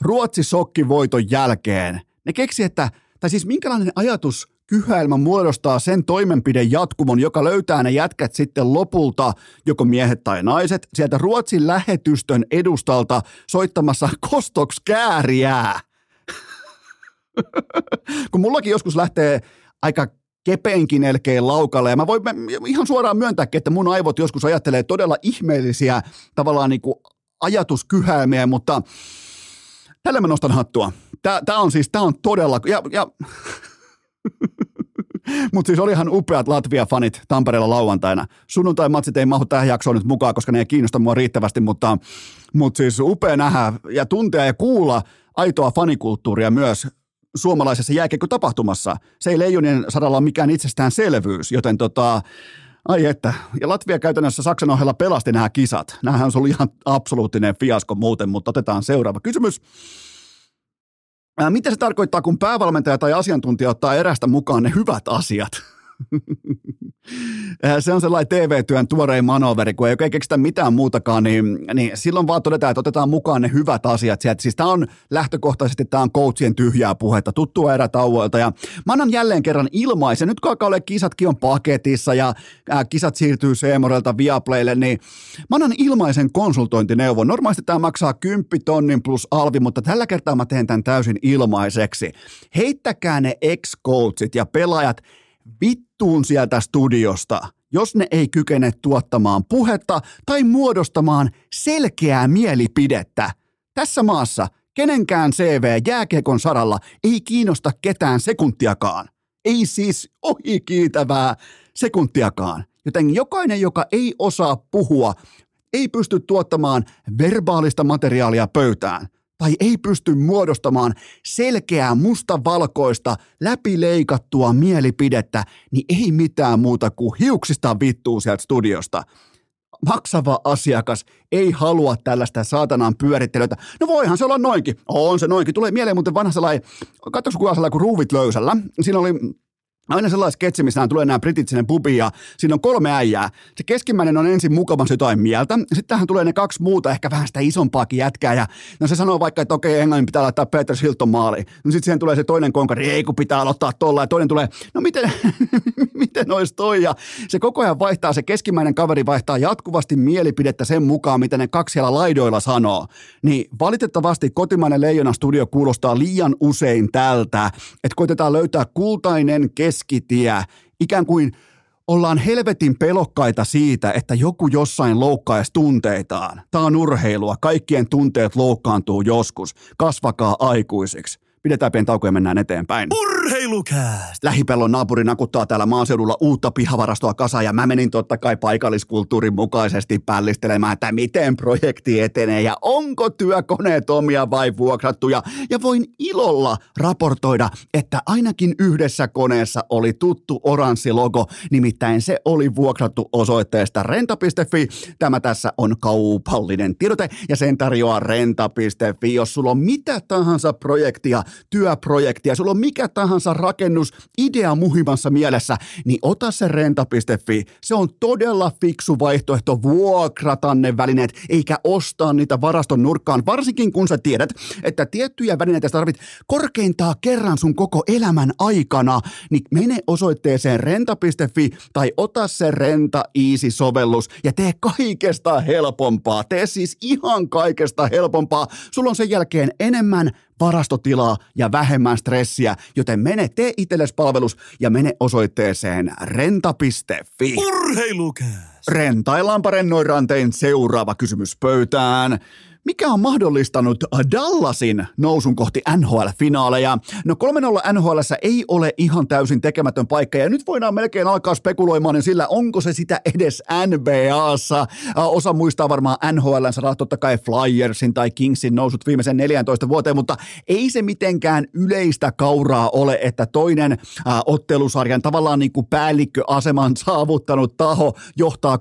Ruotsi sokkivoiton jälkeen. Ne keksi, että, tai siis minkälainen ajatus kyhäilmä muodostaa sen toimenpidejatkumon, joka löytää ne jätkät sitten lopulta, joko miehet tai naiset, sieltä Ruotsin lähetystön edustalta soittamassa kostoks kääriää. *laughs* Kun mullakin joskus lähtee aika kepeinkin elkeen laukalle. Ja mä voin ihan suoraan myöntääkin, että mun aivot joskus ajattelee todella ihmeellisiä tavallaan niin kuin ajatuskyhäimiä, mutta tällä mä nostan hattua. Tämä on siis, tämä on todella, ja, ja *laughs* mutta siis olihan upeat Latvia-fanit Tampereella lauantaina. Sunnuntai-matsit ei mahu tähän jaksoon nyt mukaan, koska ne ei kiinnosta mua riittävästi, mutta, mutta siis upea nähdä ja tuntea ja kuulla aitoa fanikulttuuria myös suomalaisessa jääkiekkotapahtumassa. Se ei leijonien sadalla ole mikään itsestäänselvyys, joten tota, ai että. Ja Latvia käytännössä Saksan ohella pelasti nämä kisat. Nämähän on ollut ihan absoluuttinen fiasko muuten, mutta otetaan seuraava kysymys. Mitä se tarkoittaa, kun päävalmentaja tai asiantuntija ottaa erästä mukaan ne hyvät asiat? Se on sellainen TV-työn tuorein manoveri, kun ei oikein keksitä mitään muutakaan, niin, niin silloin vaan todetaan, että otetaan mukaan ne hyvät asiat sieltä. Siis tämä on lähtökohtaisesti tämä on coachien tyhjää puhetta, tuttua erätauoilta. Ja mä annan jälleen kerran ilmaisen, nyt kun alkaa olla kisatkin on paketissa ja ää, kisat siirtyy Seemorelta Viaplaylle, niin mä annan ilmaisen konsultointineuvon. Normaalisti tämä maksaa 10 tonnin plus alvi, mutta tällä kertaa mä teen tämän täysin ilmaiseksi. Heittäkää ne ex-coachit ja pelaajat vittuun sieltä studiosta, jos ne ei kykene tuottamaan puhetta tai muodostamaan selkeää mielipidettä. Tässä maassa kenenkään CV jääkiekon saralla ei kiinnosta ketään sekuntiakaan. Ei siis ohi kiitävää sekuntiakaan. Joten jokainen, joka ei osaa puhua, ei pysty tuottamaan verbaalista materiaalia pöytään. Tai ei pysty muodostamaan selkeää mustavalkoista läpileikattua mielipidettä, niin ei mitään muuta kuin hiuksista vittuu sieltä studiosta maksava asiakas ei halua tällaista saatanan pyörittelyä. No voihan se olla noinkin. On se noinkin. Tulee mieleen muuten vanha sellainen, katsoks kukaan sellainen kuin ruuvit löysällä. Siinä oli Aina sellainen sketsi, missä tulee nämä britit sinne pubiin ja siinä on kolme äijää. Se keskimmäinen on ensin mukavasti jotain mieltä. Sitten tähän tulee ne kaksi muuta, ehkä vähän sitä isompaakin jätkää. Ja no se sanoo vaikka, että okei, Englannin pitää laittaa Peter Hilton maali. No sitten siihen tulee se toinen konkari, ei kun pitää aloittaa tuolla. Ja toinen tulee, no miten, *laughs* miten olisi toi? Ja se koko ajan vaihtaa, se keskimmäinen kaveri vaihtaa jatkuvasti mielipidettä sen mukaan, mitä ne kaksi siellä laidoilla sanoo. Niin valitettavasti kotimainen Leijona Studio kuulostaa liian usein tältä, että koitetaan löytää kultainen kes keskitie, ikään kuin ollaan helvetin pelokkaita siitä, että joku jossain loukkaisi tunteitaan. Tämä on urheilua, kaikkien tunteet loukkaantuu joskus, kasvakaa aikuisiksi. Pidetään pieni tauko ja mennään eteenpäin. Urheilukääst! Lähipellon naapuri nakuttaa täällä maaseudulla uutta pihavarastoa kasaan ja mä menin totta kai paikalliskulttuurin mukaisesti pällistelemään, että miten projekti etenee ja onko työkoneet omia vai vuokrattuja. Ja voin ilolla raportoida, että ainakin yhdessä koneessa oli tuttu oranssi logo, nimittäin se oli vuokrattu osoitteesta renta.fi. Tämä tässä on kaupallinen tiedote ja sen tarjoaa renta.fi. Jos sulla on mitä tahansa projektia, työprojektia, sulla on mikä tahansa rakennus, idea muhimassa mielessä, niin ota se renta.fi. Se on todella fiksu vaihtoehto vuokrata ne välineet, eikä ostaa niitä varaston nurkkaan, varsinkin kun sä tiedät, että tiettyjä välineitä tarvit korkeintaan kerran sun koko elämän aikana, niin mene osoitteeseen renta.fi tai ota se Renta Easy-sovellus ja tee kaikesta helpompaa. Tee siis ihan kaikesta helpompaa. Sulla on sen jälkeen enemmän varastotilaa ja vähemmän stressiä, joten mene tee itsellesi palvelus ja mene osoitteeseen renta.fi. Urheilukääst! Rentaillaanpa rennoin rantein seuraava kysymys pöytään. Mikä on mahdollistanut Dallasin nousun kohti NHL-finaaleja? No 3-0 NHL ei ole ihan täysin tekemätön paikka ja nyt voidaan melkein alkaa spekuloimaan niin sillä, onko se sitä edes NBAssa. Osa muistaa varmaan NHL, saada totta kai Flyersin tai Kingsin nousut viimeisen 14 vuoteen, mutta ei se mitenkään yleistä kauraa ole, että toinen äh, ottelusarjan tavallaan niin kuin päällikköaseman saavuttanut taho johtaa 3-0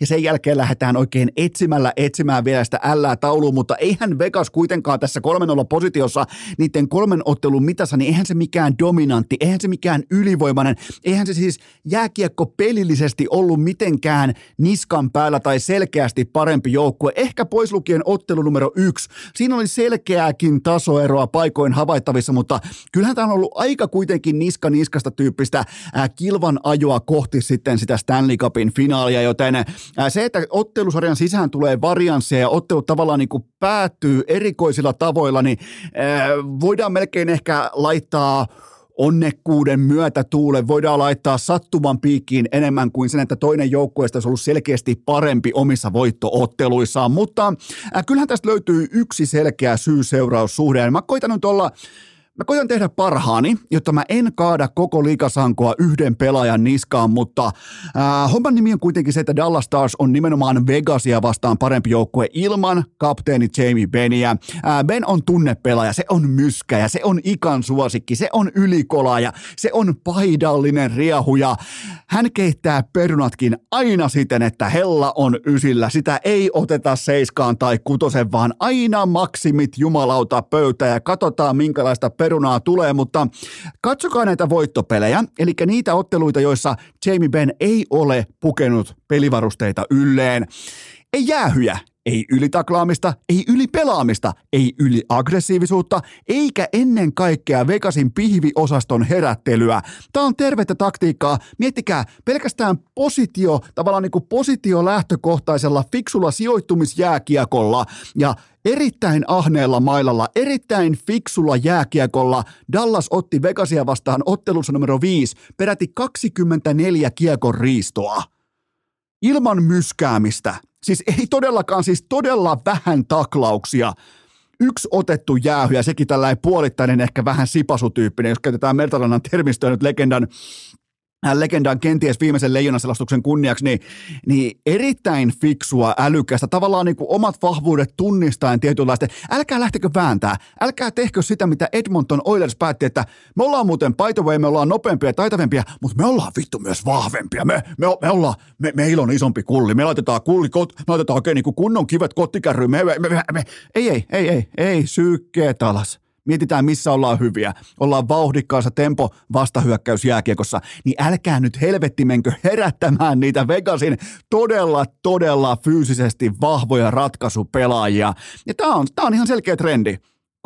ja sen jälkeen lähdetään oikein etsimällä etsimään vielä sitä ällää tauluun, mutta eihän Vegas kuitenkaan tässä 3-0 positiossa niiden kolmen ottelun mitassa, niin eihän se mikään dominantti, eihän se mikään ylivoimainen, eihän se siis jääkiekko pelillisesti ollut mitenkään niskan päällä tai selkeästi parempi joukkue. Ehkä pois lukien ottelu numero yksi. Siinä oli selkeääkin tasoeroa paikoin havaittavissa, mutta kyllähän tämä on ollut aika kuitenkin niska niskasta tyyppistä kilvan ajoa kohti sitten sitä Stanley Cupin finaalia, joten se, että ottelusarjan sisään tulee variansseja ja ottelut tavallaan tavallaan niin kuin päättyy erikoisilla tavoilla, niin voidaan melkein ehkä laittaa onnekkuuden myötä tuule voidaan laittaa sattuman piikkiin enemmän kuin sen, että toinen joukkueesta olisi ollut selkeästi parempi omissa voittootteluissaan. Mutta äh, kyllähän tästä löytyy yksi selkeä syy-seuraussuhde. Mä koitan nyt olla Mä koitan tehdä parhaani, jotta mä en kaada koko liikasankoa yhden pelaajan niskaan, mutta äh, homman nimi on kuitenkin se, että Dallas Stars on nimenomaan Vegasia vastaan parempi joukkue ilman kapteeni Jamie Benia. Äh, ben on tunnepelaaja, se on myskäjä, se on ikan suosikki, se on ylikolaaja, se on paidallinen riehuja. Hän keittää perunatkin aina siten, että hella on ysillä. Sitä ei oteta seiskaan tai kutosen, vaan aina maksimit jumalauta pöytä ja katsotaan minkälaista per- perunaa tulee, mutta katsokaa näitä voittopelejä, eli niitä otteluita, joissa Jamie Benn ei ole pukenut pelivarusteita ylleen. Ei jäähyjä, ei ylitaklaamista, ei ylipelaamista, ei yliaggressiivisuutta, eikä ennen kaikkea Vegasin pihviosaston herättelyä. Tämä on tervettä taktiikkaa. Miettikää, pelkästään positio, tavallaan niin kuin positio lähtökohtaisella fiksulla sijoittumisjääkiekolla ja erittäin ahneella mailalla, erittäin fiksulla jääkiekolla Dallas otti Vegasia vastaan ottelussa numero 5 peräti 24 kiekon riistoa. Ilman myskäämistä. Siis ei todellakaan, siis todella vähän taklauksia. Yksi otettu jäähy ja sekin tällainen puolittainen ehkä vähän sipasutyyppinen, jos käytetään Mertalannan termistöä nyt legendan legendan kenties viimeisen leijonaselastuksen kunniaksi, niin, niin erittäin fiksua, älykästä, tavallaan niin kuin omat vahvuudet tunnistaen tietynlaista. Älkää lähtekö vääntää, älkää tehkö sitä, mitä Edmonton Oilers päätti, että me ollaan muuten, by me ollaan nopeampia ja taitavempia, mutta me ollaan vittu myös vahvempia. Me, me, me ollaan, me, meillä on isompi kulli, me laitetaan kulli, kot, me laitetaan oikein niin kuin kunnon kivet kottikärryyn, me, me, me, me, ei, ei, ei, ei, ei, sykkeet alas mietitään missä ollaan hyviä, ollaan vauhdikkaassa tempo vastahyökkäys jääkiekossa, niin älkää nyt helvetti menkö herättämään niitä Vegasin todella, todella fyysisesti vahvoja ratkaisupelaajia. Ja tämä on, tää on ihan selkeä trendi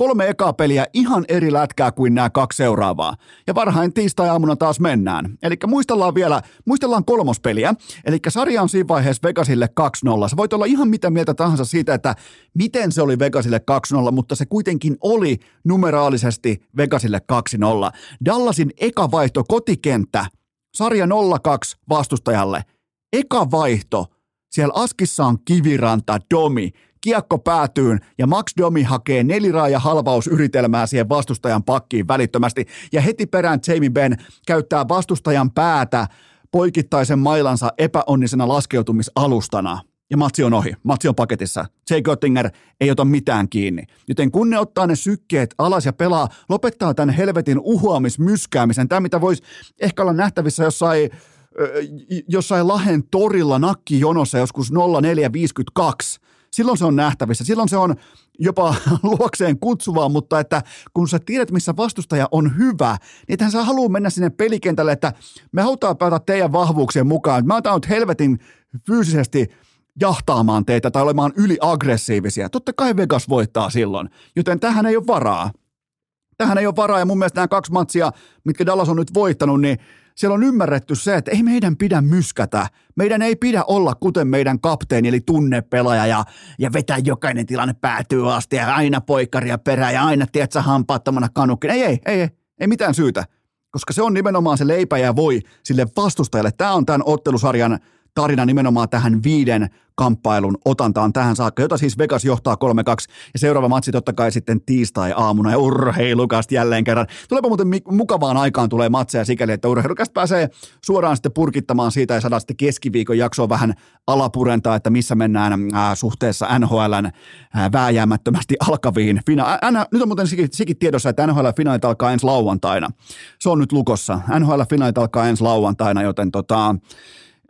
kolme ekaa peliä ihan eri lätkää kuin nämä kaksi seuraavaa. Ja varhain tiistai-aamuna taas mennään. Eli muistellaan vielä, muistellaan kolmospeliä. Eli sarja on siinä vaiheessa Vegasille 2-0. Sä voit olla ihan mitä mieltä tahansa siitä, että miten se oli Vegasille 2-0, mutta se kuitenkin oli numeraalisesti Vegasille 2-0. Dallasin eka vaihto kotikenttä, sarja 0-2 vastustajalle. Eka vaihto, siellä Askissa on Kiviranta, Domi, kiekko päätyyn ja Max Domi hakee neliraaja halvausyritelmää siihen vastustajan pakkiin välittömästi ja heti perään Jamie Ben käyttää vastustajan päätä poikittaisen mailansa epäonnisena laskeutumisalustana. Ja matsi on ohi. Matsi on paketissa. Jay Göttinger ei ota mitään kiinni. Joten kun ne ottaa ne sykkeet alas ja pelaa, lopettaa tämän helvetin uhuamismyskäämisen. Tämä, mitä voisi ehkä olla nähtävissä jossain jossain Lahen torilla nakkijonossa joskus 0452 silloin se on nähtävissä, silloin se on jopa *laughs* luokseen kutsuvaa, mutta että kun sä tiedät, missä vastustaja on hyvä, niin ethän sä halua mennä sinne pelikentälle, että me halutaan päätä teidän vahvuuksien mukaan. Mä oon nyt helvetin fyysisesti jahtaamaan teitä tai olemaan yliaggressiivisia. Totta kai Vegas voittaa silloin, joten tähän ei ole varaa. Tähän ei ole varaa ja mun mielestä nämä kaksi matsia, mitkä Dallas on nyt voittanut, niin siellä on ymmärretty se, että ei meidän pidä myskätä. Meidän ei pidä olla kuten meidän kapteeni, eli tunnepelaaja ja, ja vetää jokainen tilanne päätyy asti ja aina poikkaria perään ja aina, tiedät sä, hampaattomana kanukkin. Ei, ei, ei, ei, ei mitään syytä. Koska se on nimenomaan se leipä ja voi sille vastustajalle. Tämä on tämän ottelusarjan tarina nimenomaan tähän viiden kamppailun otantaan tähän saakka, jota siis Vegas johtaa 3-2 ja seuraava matsi totta kai sitten tiistai-aamuna ja urheilukast jälleen kerran. Tuleepa muuten mukavaan aikaan tulee matseja sikäli, että urheilukast pääsee suoraan sitten purkittamaan siitä ja saadaan sitten keskiviikon jaksoa vähän alapurentaa, että missä mennään äh, suhteessa NHLn äh, vääjäämättömästi alkaviin. Fina- äh, nyt on muuten sikin, sikin tiedossa, että NHL-finaalit alkaa ensi lauantaina. Se on nyt lukossa. NHL-finaalit alkaa ensi lauantaina, joten tota,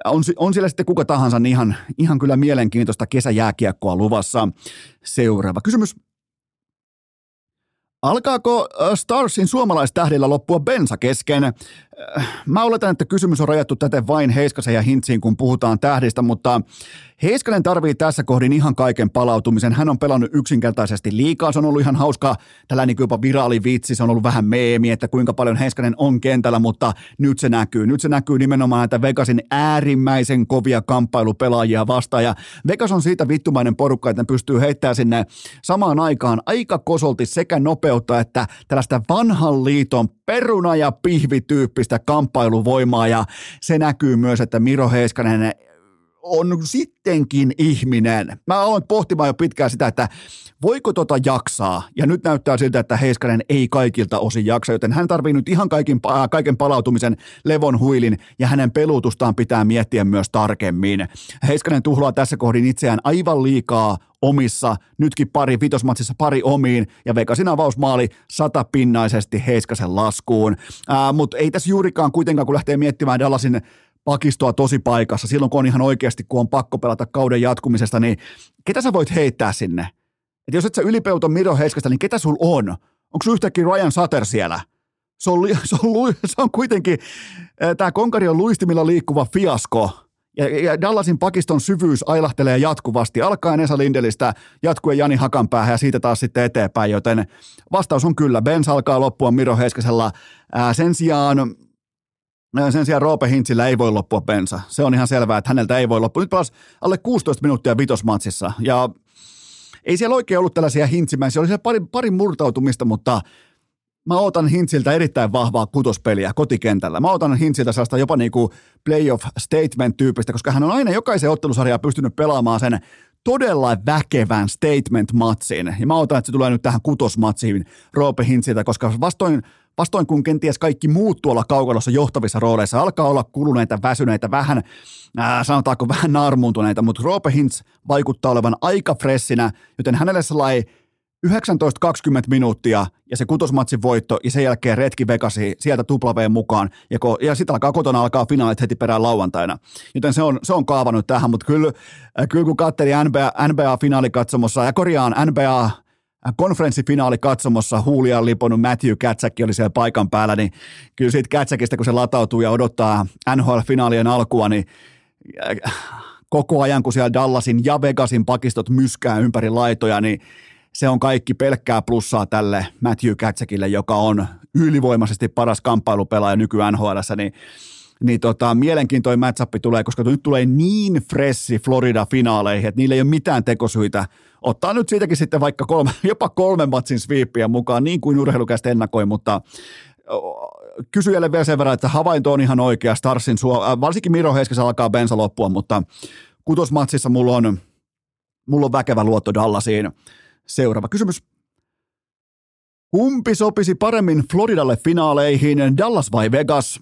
on, on siellä sitten kuka tahansa, niin ihan, ihan kyllä mielenkiintoista kesäjääkiekkoa luvassa. Seuraava kysymys. Alkaako Starsin suomalaistähdillä loppua bensa kesken? Mä oletan, että kysymys on rajattu täten vain Heiskasen ja Hintsiin, kun puhutaan tähdistä, mutta Heiskanen tarvii tässä kohdin ihan kaiken palautumisen. Hän on pelannut yksinkertaisesti liikaa. Se on ollut ihan hauska, tällainen jopa viraali vitsi. Se on ollut vähän meemi, että kuinka paljon Heiskanen on kentällä, mutta nyt se näkyy. Nyt se näkyy nimenomaan, että Vegasin äärimmäisen kovia kamppailupelaajia vastaan. Ja Vegas on siitä vittumainen porukka, että ne pystyy heittämään sinne samaan aikaan aika kosolti sekä nopeutta että tällaista vanhan liiton peruna- ja pihvityyppistä kamppailuvoimaa. Ja se näkyy myös, että Miro Heiskanen on sittenkin ihminen. Mä aloin pohtimaan jo pitkään sitä, että voiko tota jaksaa? Ja nyt näyttää siltä, että Heiskanen ei kaikilta osin jaksa, joten hän tarvii nyt ihan kaikin, äh, kaiken palautumisen levon huilin ja hänen pelutustaan pitää miettiä myös tarkemmin. Heiskanen tuhlaa tässä kohdin itseään aivan liikaa omissa, nytkin pari vitosmatsissa pari omiin, ja Vegasin avausmaali satapinnaisesti Heiskasen laskuun. Mutta ei tässä juurikaan kuitenkaan, kun lähtee miettimään Dallasin pakistoa tosi paikassa, silloin kun on ihan oikeasti, kun on pakko pelata kauden jatkumisesta, niin ketä sä voit heittää sinne? Et jos et sä ylipeuto Miro Heiskasta, niin ketä sul on? Onko yhtäkkiä Ryan Sutter siellä? Se on, *laughs* se on, se on kuitenkin, tämä konkari on luistimilla liikkuva fiasko. Ja, ja Dallasin pakiston syvyys ailahtelee jatkuvasti, alkaen Esa Lindelistä, jatkuen Jani Hakanpäähän ja siitä taas sitten eteenpäin, joten vastaus on kyllä. Benz alkaa loppua Miro Heiskasella. Ää, sen sijaan sen sijaan Roope Hintsillä ei voi loppua bensa. Se on ihan selvää, että häneltä ei voi loppua. Nyt pelas alle 16 minuuttia vitosmatsissa ja ei siellä oikein ollut tällaisia hintsimäisiä. Oli siellä pari, pari murtautumista, mutta mä otan Hintsiltä erittäin vahvaa kutospeliä kotikentällä. Mä otan Hintsiltä sellaista jopa niin kuin playoff statement-tyyppistä, koska hän on aina jokaisen ottelusarjaa pystynyt pelaamaan sen todella väkevän statement-matsin. Ja mä otan, että se tulee nyt tähän kutosmatsiin Roope Hintsiltä, koska vastoin, vastoin kun kenties kaikki muut tuolla kaukalossa johtavissa rooleissa alkaa olla kuluneita, väsyneitä, vähän, ää, sanotaanko vähän naarmuuntuneita, mutta Roope Hintz vaikuttaa olevan aika fressinä, joten hänelle sellainen 19-20 minuuttia ja se kutosmatsin voitto ja sen jälkeen retki Vegasi sieltä tuplaveen mukaan ja, ko, ja sitten alkaa kotona alkaa finaalit heti perään lauantaina. Joten se on, se on kaavannut tähän, mutta kyllä, äh, kyllä kun katteli NBA, NBA-finaalikatsomossa ja korjaan NBA konferenssifinaali katsomossa huulia liponut Matthew Katsäkki oli siellä paikan päällä, niin kyllä siitä Katsäkistä, kun se latautuu ja odottaa NHL-finaalien alkua, niin äh, koko ajan, kun siellä Dallasin ja Vegasin pakistot myskää ympäri laitoja, niin se on kaikki pelkkää plussaa tälle Matthew Katsäkille, joka on ylivoimaisesti paras kamppailupelaaja nyky nhl niin niin tota, mielenkiintoinen matchup tulee, koska nyt tulee niin fressi Florida-finaaleihin, että niillä ei ole mitään tekosyitä ottaa nyt siitäkin sitten vaikka kolme, *laughs* jopa kolmen matsin sweepiä mukaan, niin kuin urheilukästä ennakoi, mutta kysyjälle vielä sen verran, että havainto on ihan oikea, Starsin suo, äh, varsinkin Miro Heiskessä alkaa bensa loppua, mutta kutosmatsissa mulla on, mulla on väkevä luotto Dallasiin. Seuraava kysymys. Kumpi sopisi paremmin Floridalle finaaleihin, Dallas vai Vegas?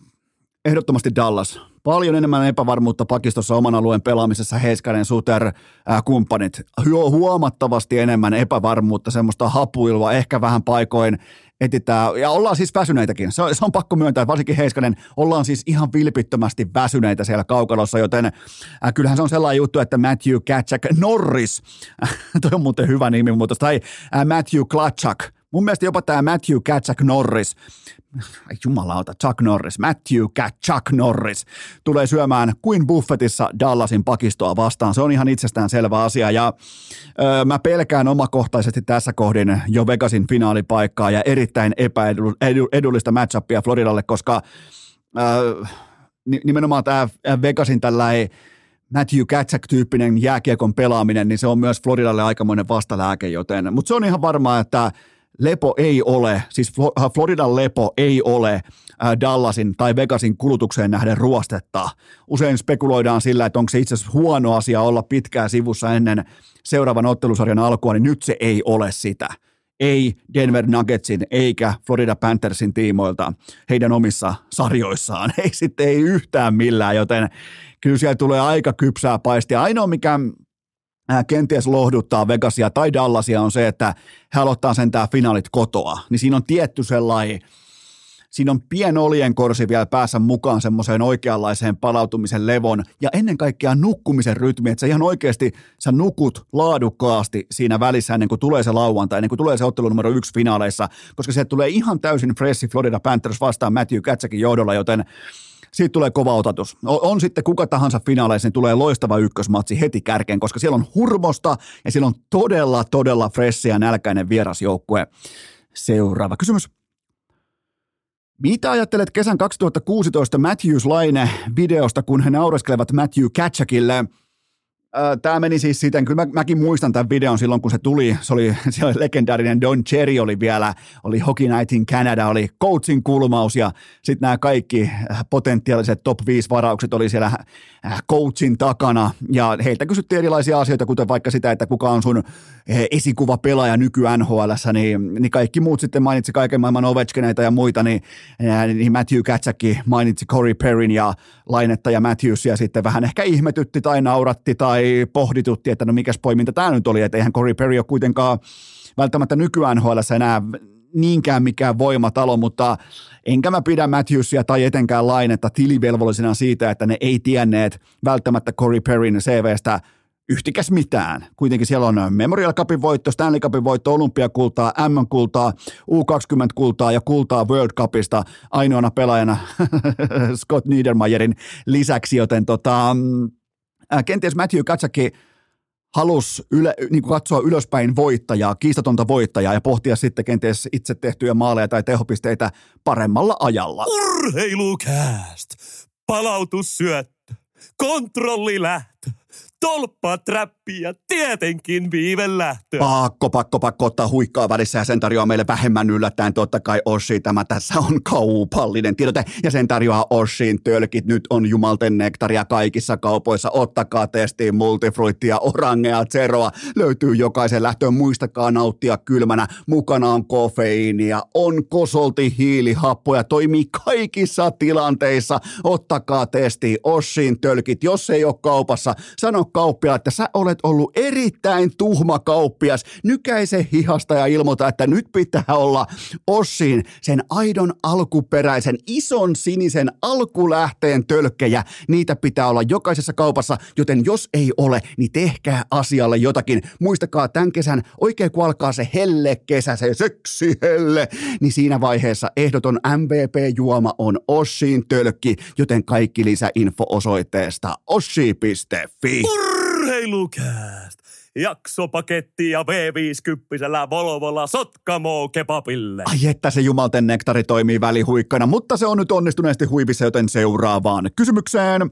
Ehdottomasti Dallas. Paljon enemmän epävarmuutta pakistossa oman alueen pelaamisessa Heiskanen, Suter, ää, kumppanit. Huomattavasti enemmän epävarmuutta, semmoista hapuilua, ehkä vähän paikoin etitään, ja ollaan siis väsyneitäkin. Se on, se on pakko myöntää, varsinkin Heiskanen, ollaan siis ihan vilpittömästi väsyneitä siellä kaukalossa, joten äh, kyllähän se on sellainen juttu, että Matthew Katchak Norris, äh, *laughs* toi on muuten hyvä nimi mutta tai äh, Matthew Klatchak, Mun mielestä jopa tämä Matthew Katchak Norris, ai jumalauta, Chuck Norris, Matthew Chuck Norris tulee syömään kuin buffetissa Dallasin pakistoa vastaan. Se on ihan itsestään selvä asia ja ö, mä pelkään omakohtaisesti tässä kohdin jo Vegasin finaalipaikkaa ja erittäin epäedullista matchupia Floridalle, koska ö, nimenomaan tämä Vegasin tällainen Matthew Katchak-tyyppinen jääkiekon pelaaminen, niin se on myös Floridalle aikamoinen vastalääke, joten, mutta se on ihan varmaa, että lepo ei ole, siis äh, Floridan lepo ei ole äh, Dallasin tai Vegasin kulutukseen nähden ruostetta. Usein spekuloidaan sillä, että onko se itse asiassa huono asia olla pitkään sivussa ennen seuraavan ottelusarjan alkua, niin nyt se ei ole sitä. Ei Denver Nuggetsin eikä Florida Panthersin tiimoilta heidän omissa sarjoissaan. *laughs* Ei sitten ei yhtään millään, joten kyllä siellä tulee aika kypsää paistia. Ainoa, mikä kenties lohduttaa Vegasia tai Dallasia on se, että he aloittaa sen tämä finaalit kotoa. Niin siinä on tietty sellainen, siinä on pien korsi vielä päässä mukaan semmoiseen oikeanlaiseen palautumisen levon ja ennen kaikkea nukkumisen rytmi, että sä ihan oikeasti sä nukut laadukkaasti siinä välissä ennen kuin tulee se lauantai, ennen kuin tulee se ottelu numero yksi finaaleissa, koska se tulee ihan täysin freshi Florida Panthers vastaan Matthew Katsakin johdolla, joten siitä tulee kova otatus. On, on sitten kuka tahansa finaaleissa, niin tulee loistava ykkösmatsi heti kärkeen, koska siellä on hurmosta ja siellä on todella, todella fresh ja nälkäinen vierasjoukkue. Seuraava kysymys. Mitä ajattelet kesän 2016 Matthews Laine videosta, kun he naureskelevat Matthew Katchakille – Tämä meni siis siten, kyllä mä, mäkin muistan tämän videon silloin, kun se tuli. Se oli, *laughs* se oli legendaarinen Don Cherry oli vielä, oli Hockey Night in Canada, oli coachin kulmaus ja sitten nämä kaikki äh, potentiaaliset top 5 varaukset oli siellä äh, coachin takana. Ja heiltä kysyttiin erilaisia asioita, kuten vaikka sitä, että kuka on sun äh, esikuva pelaaja nyky nhl niin, niin kaikki muut sitten mainitsi kaiken maailman Ovechkineita ja muita, niin, niin Matthew Katsäkki mainitsi Corey Perrin ja Lainetta ja Matthewsia sitten vähän ehkä ihmetytti tai nauratti tai pohditutti, että no mikäs poiminta tämä nyt oli, että eihän Corey Perry ole kuitenkaan välttämättä nykyään NHL enää niinkään mikään voimatalo, mutta enkä mä pidä Matthewsia tai etenkään Lainetta tilivelvollisena siitä, että ne ei tienneet välttämättä Corey Perryn CVstä yhtikäs mitään. Kuitenkin siellä on Memorial Cupin voitto, Stanley Cupin voitto, olympiakultaa, M-kultaa, U20-kultaa ja kultaa World Cupista ainoana pelaajana *laughs* Scott Niedermayerin lisäksi, joten tota, äh, kenties Matthew Katsaki halusi yle, niin kuin katsoa ylöspäin voittajaa, kiistatonta voittajaa ja pohtia sitten kenties itse tehtyjä maaleja tai tehopisteitä paremmalla ajalla. Urheilukääst! Palautussyöttö! Kontrollilähtö! Tolppa, trappi ja tietenkin viive lähtö. Pakko, pakko, pakko ottaa huikkaa välissä ja sen tarjoaa meille vähemmän yllättäen totta kai Ossi. Tämä tässä on kaupallinen tiedote ja sen tarjoaa Ossin tölkit. Nyt on jumalten nektaria kaikissa kaupoissa. Ottakaa testiin multifruittia, orangea, zeroa. Löytyy jokaisen lähtöön. Muistakaa nauttia kylmänä. Mukana on kofeiinia, on kosolti hiilihappoja, toimii kaikissa tilanteissa. Ottakaa testiin Ossin tölkit. Jos ei ole kaupassa, sano kauppia, että sä olet ollut erittäin tuhma kauppias. Nykäise hihasta ja ilmoita, että nyt pitää olla Ossin sen aidon alkuperäisen ison sinisen alkulähteen tölkkejä. Niitä pitää olla jokaisessa kaupassa, joten jos ei ole, niin tehkää asialle jotakin. Muistakaa tämän kesän, oikein kun alkaa se helle kesä, se seksi helle, niin siinä vaiheessa ehdoton MVP-juoma on Ossin tölkki, joten kaikki lisäinfo osoitteesta ossi.fi. Urheilukääst! Jaksopaketti ja V50 Volvolla Sotkamo kebabille. Ai että se jumalten nektari toimii välihuikkana, mutta se on nyt onnistuneesti huivissa, joten seuraavaan kysymykseen.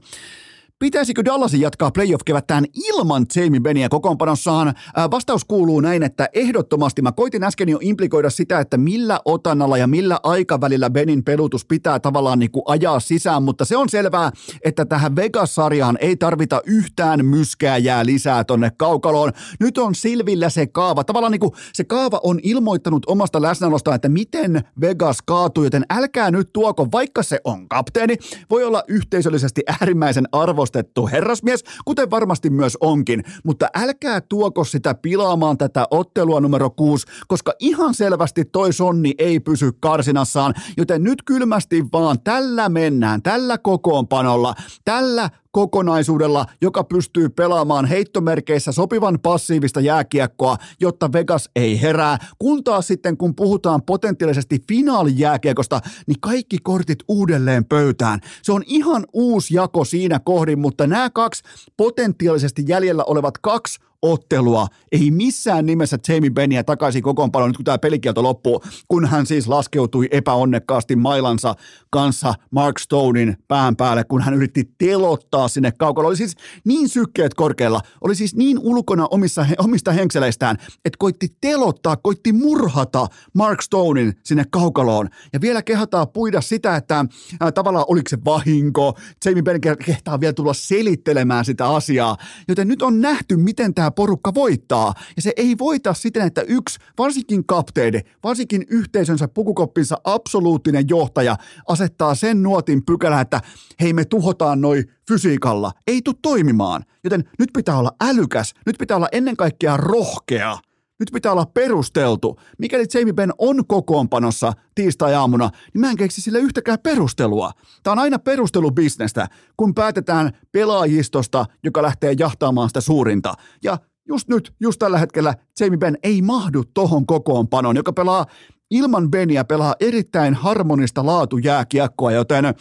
Pitäisikö Dallasin jatkaa playoff-kevättään ilman Jamie Beniä kokoonpanossaan? Vastaus kuuluu näin, että ehdottomasti mä koitin äsken jo implikoida sitä, että millä otannalla ja millä aikavälillä Benin pelutus pitää tavallaan niin kuin ajaa sisään, mutta se on selvää, että tähän Vegas-sarjaan ei tarvita yhtään myskääjää lisää tonne kaukaloon. Nyt on Silvillä se kaava. Tavallaan niin kuin se kaava on ilmoittanut omasta läsnäolostaan, että miten Vegas kaatuu, joten älkää nyt tuoko, vaikka se on kapteeni, voi olla yhteisöllisesti äärimmäisen arvo arvostettu herrasmies, kuten varmasti myös onkin, mutta älkää tuoko sitä pilaamaan tätä ottelua numero kuusi, koska ihan selvästi toi sonni ei pysy karsinassaan, joten nyt kylmästi vaan tällä mennään, tällä kokoonpanolla, tällä kokonaisuudella, joka pystyy pelaamaan heittomerkeissä sopivan passiivista jääkiekkoa, jotta Vegas ei herää. Kun taas sitten, kun puhutaan potentiaalisesti finaalijääkiekosta, niin kaikki kortit uudelleen pöytään. Se on ihan uusi jako siinä kohdin, mutta nämä kaksi potentiaalisesti jäljellä olevat kaksi ottelua. Ei missään nimessä Jamie Benniä takaisin kokoonpanoon nyt kun tämä pelikielto loppuu, kun hän siis laskeutui epäonnekkaasti mailansa kanssa Mark Stonein pään päälle, kun hän yritti telottaa sinne kaukalla. Oli siis niin sykkeet korkealla, oli siis niin ulkona omissa, omista henkseleistään, että koitti telottaa, koitti murhata Mark Stonein sinne kaukaloon. Ja vielä kehataan puida sitä, että äh, tavallaan oliko se vahinko, Jamie Benn kehtaa vielä tulla selittelemään sitä asiaa. Joten nyt on nähty, miten tämä tämä porukka voittaa. Ja se ei voita siten, että yksi, varsinkin kapteeni, varsinkin yhteisönsä pukukoppinsa absoluuttinen johtaja asettaa sen nuotin pykälä, että hei me tuhotaan noi fysiikalla. Ei tule toimimaan. Joten nyt pitää olla älykäs, nyt pitää olla ennen kaikkea rohkea. Nyt pitää olla perusteltu. Mikäli Jamie Benn on kokoonpanossa tiistai-aamuna, niin mä en keksi sille yhtäkään perustelua. Tämä on aina perustelubisnestä, kun päätetään pelaajistosta, joka lähtee jahtaamaan sitä suurinta. Ja just nyt, just tällä hetkellä Jamie Benn ei mahdu tohon kokoonpanoon, joka pelaa ilman Beniä pelaa erittäin harmonista laatujääkiekkoa, joten äh,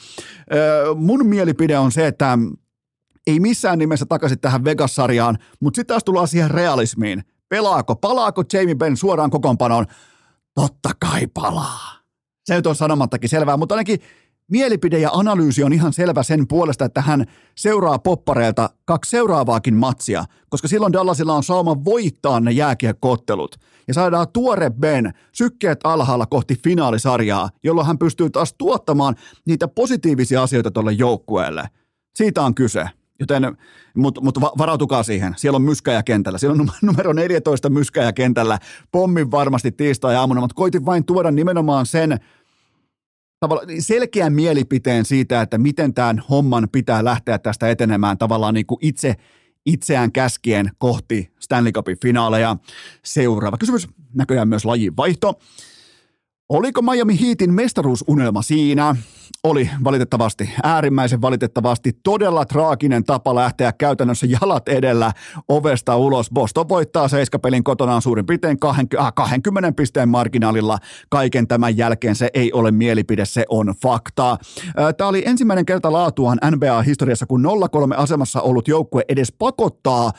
mun mielipide on se, että ei missään nimessä takaisin tähän Vegas-sarjaan, mutta sitten taas tullaan siihen realismiin. Pelaako? Palaako Jamie Benn suoraan kokoonpanoon? Totta kai palaa. Se nyt on sanomattakin selvää, mutta ainakin mielipide ja analyysi on ihan selvä sen puolesta, että hän seuraa poppareilta kaksi seuraavaakin matsia, koska silloin Dallasilla on sauma voittaa ne jääkiekkoottelut. Ja saadaan tuore Ben sykkeet alhaalla kohti finaalisarjaa, jolloin hän pystyy taas tuottamaan niitä positiivisia asioita tuolle joukkueelle. Siitä on kyse. Joten, mutta mut varautukaa siihen. Siellä on myskäjä kentällä. Siellä on numero 14 myskäjä kentällä. Pommin varmasti tiistai-aamuna, mutta koitin vain tuoda nimenomaan sen selkeän mielipiteen siitä, että miten tämän homman pitää lähteä tästä etenemään tavallaan niin kuin itse itseään käskien kohti Stanley Cupin finaaleja. Seuraava kysymys, näköjään myös lajin vaihto. Oliko Miami Heatin mestaruusunelma siinä? Oli valitettavasti, äärimmäisen valitettavasti, todella traaginen tapa lähteä käytännössä jalat edellä ovesta ulos. Boston voittaa seiskapelin kotonaan suurin piirtein 20, 20 pisteen marginaalilla. Kaiken tämän jälkeen se ei ole mielipide, se on faktaa. Tämä oli ensimmäinen kerta laatuaan NBA-historiassa, kun 0-3 asemassa ollut joukkue edes pakottaa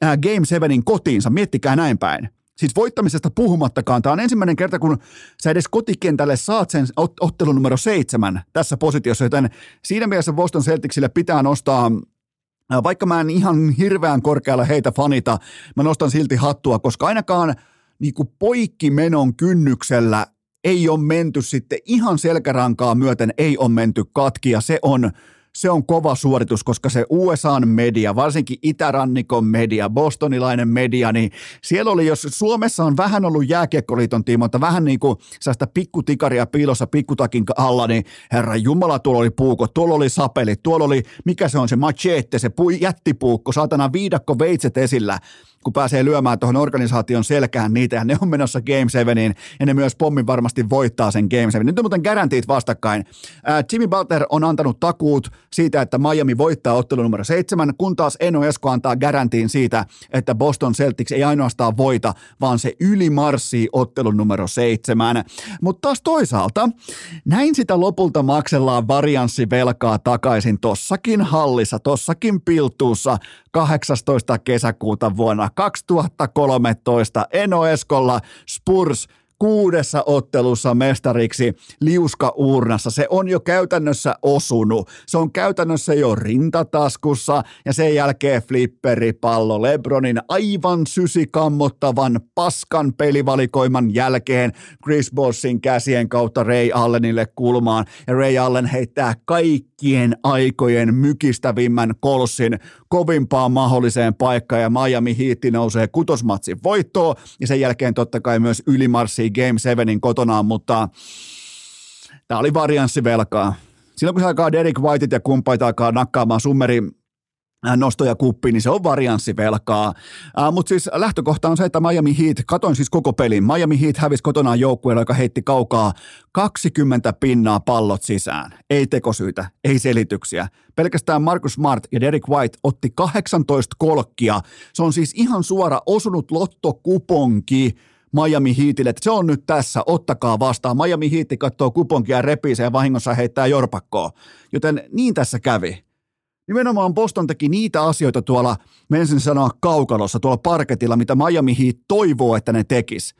Game 7 kotiinsa. Miettikää näin päin. Siis voittamisesta puhumattakaan. Tämä on ensimmäinen kerta, kun sä edes kotikentälle saat sen ottelun numero seitsemän tässä positiossa, joten siinä mielessä Boston Celticsille pitää nostaa vaikka mä en ihan hirveän korkealla heitä fanita, mä nostan silti hattua, koska ainakaan niin kuin poikkimenon kynnyksellä ei ole menty sitten ihan selkärankaa myöten, ei ole menty katki ja se on, se on kova suoritus, koska se USAn media, varsinkin itärannikon media, bostonilainen media, niin siellä oli, jos Suomessa on vähän ollut jääkiekkoliiton tiimoilta, vähän niin kuin sellaista pikkutikaria piilossa pikkutakin alla, niin herra Jumala, tuolla oli puuko, tuolla oli sapeli, tuolla oli, mikä se on se machete, se pui, jättipuukko, saatana viidakko veitset esillä, kun pääsee lyömään tuohon organisaation selkään niitä, ja ne on menossa Game 7, ja ne myös pommin varmasti voittaa sen Game 7. Nyt on muuten garantiit vastakkain. Ää, Jimmy Butler on antanut takuut siitä, että Miami voittaa ottelu numero 7, kun taas Eno Esko antaa garantiin siitä, että Boston Celtics ei ainoastaan voita, vaan se ylimarssii ottelun numero 7. Mutta taas toisaalta, näin sitä lopulta maksellaan varianssivelkaa takaisin tossakin hallissa, tossakin piltuussa 18. kesäkuuta vuonna 2013 Eno Eskolla Spurs kuudessa ottelussa mestariksi liuska-uurnassa. Se on jo käytännössä osunut. Se on käytännössä jo rintataskussa ja sen jälkeen flipperipallo Lebronin aivan sysikammottavan paskan pelivalikoiman jälkeen Chris Bossin käsien kautta Ray Allenille kulmaan ja Ray Allen heittää kaikkien aikojen mykistävimmän kolsin kovimpaan mahdolliseen paikkaan ja Miami Heat nousee kutosmatsin voittoon ja sen jälkeen totta kai myös ylimarssii Game 7 kotonaan, mutta tämä oli varianssivelkaa. Silloin kun se alkaa Derek Whiteit ja kumppaita alkaa nakkaamaan summeri nostoja kuppiin, niin se on varianssivelkaa. Uh, Mutta siis lähtökohta on se, että Miami Heat, katoin siis koko pelin, Miami Heat hävisi kotonaan joukkueelle, joka heitti kaukaa 20 pinnaa pallot sisään. Ei tekosyitä, ei selityksiä. Pelkästään Marcus Smart ja Derek White otti 18 kolkkia. Se on siis ihan suora osunut lottokuponki Miami Heatille, että se on nyt tässä, ottakaa vastaan. Miami Heat katsoo kuponkia ja repii ja vahingossa heittää jorpakkoa. Joten niin tässä kävi. Nimenomaan Boston teki niitä asioita tuolla, menisin sanoa kaukalossa, tuolla parketilla, mitä Miami Heat toivoo, että ne tekis.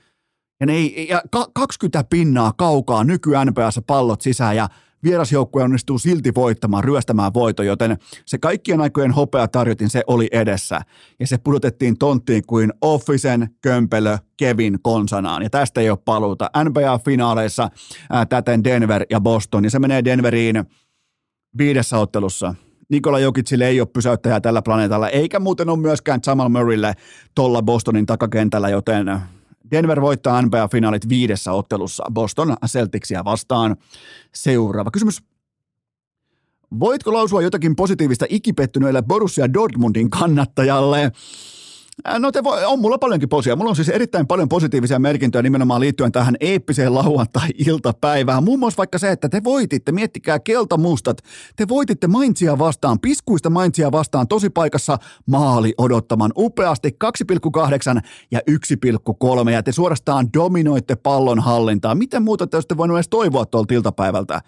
Ja, ne ei, ja 20 pinnaa kaukaa nyky NPS pallot sisään ja vierasjoukkue onnistuu silti voittamaan, ryöstämään voito, joten se kaikkien aikojen hopea tarjotin, se oli edessä. Ja se pudotettiin tonttiin kuin Officen kömpelö Kevin konsanaan. Ja tästä ei ole paluuta. NBA-finaaleissa ää, täten Denver ja Boston. Ja se menee Denveriin viidessä ottelussa. Nikola Jokicille ei ole pysäyttäjää tällä planeetalla, eikä muuten ole myöskään Jamal Murraylle tuolla Bostonin takakentällä, joten Denver voittaa NBA-finaalit viidessä ottelussa Boston Celticsia vastaan. Seuraava kysymys. Voitko lausua jotakin positiivista ikipettyneelle Borussia Dortmundin kannattajalle? No te voi, on mulla paljonkin posia. Mulla on siis erittäin paljon positiivisia merkintöjä nimenomaan liittyen tähän eeppiseen lauantai-iltapäivään. Muun muassa vaikka se, että te voititte, miettikää keltamustat, te voititte Mainzia vastaan, piskuista Mainzia vastaan tosi paikassa maali odottaman upeasti 2,8 ja 1,3 ja te suorastaan dominoitte pallon hallintaa. Miten muuta te olisitte voinut edes toivoa tuolta iltapäivältä?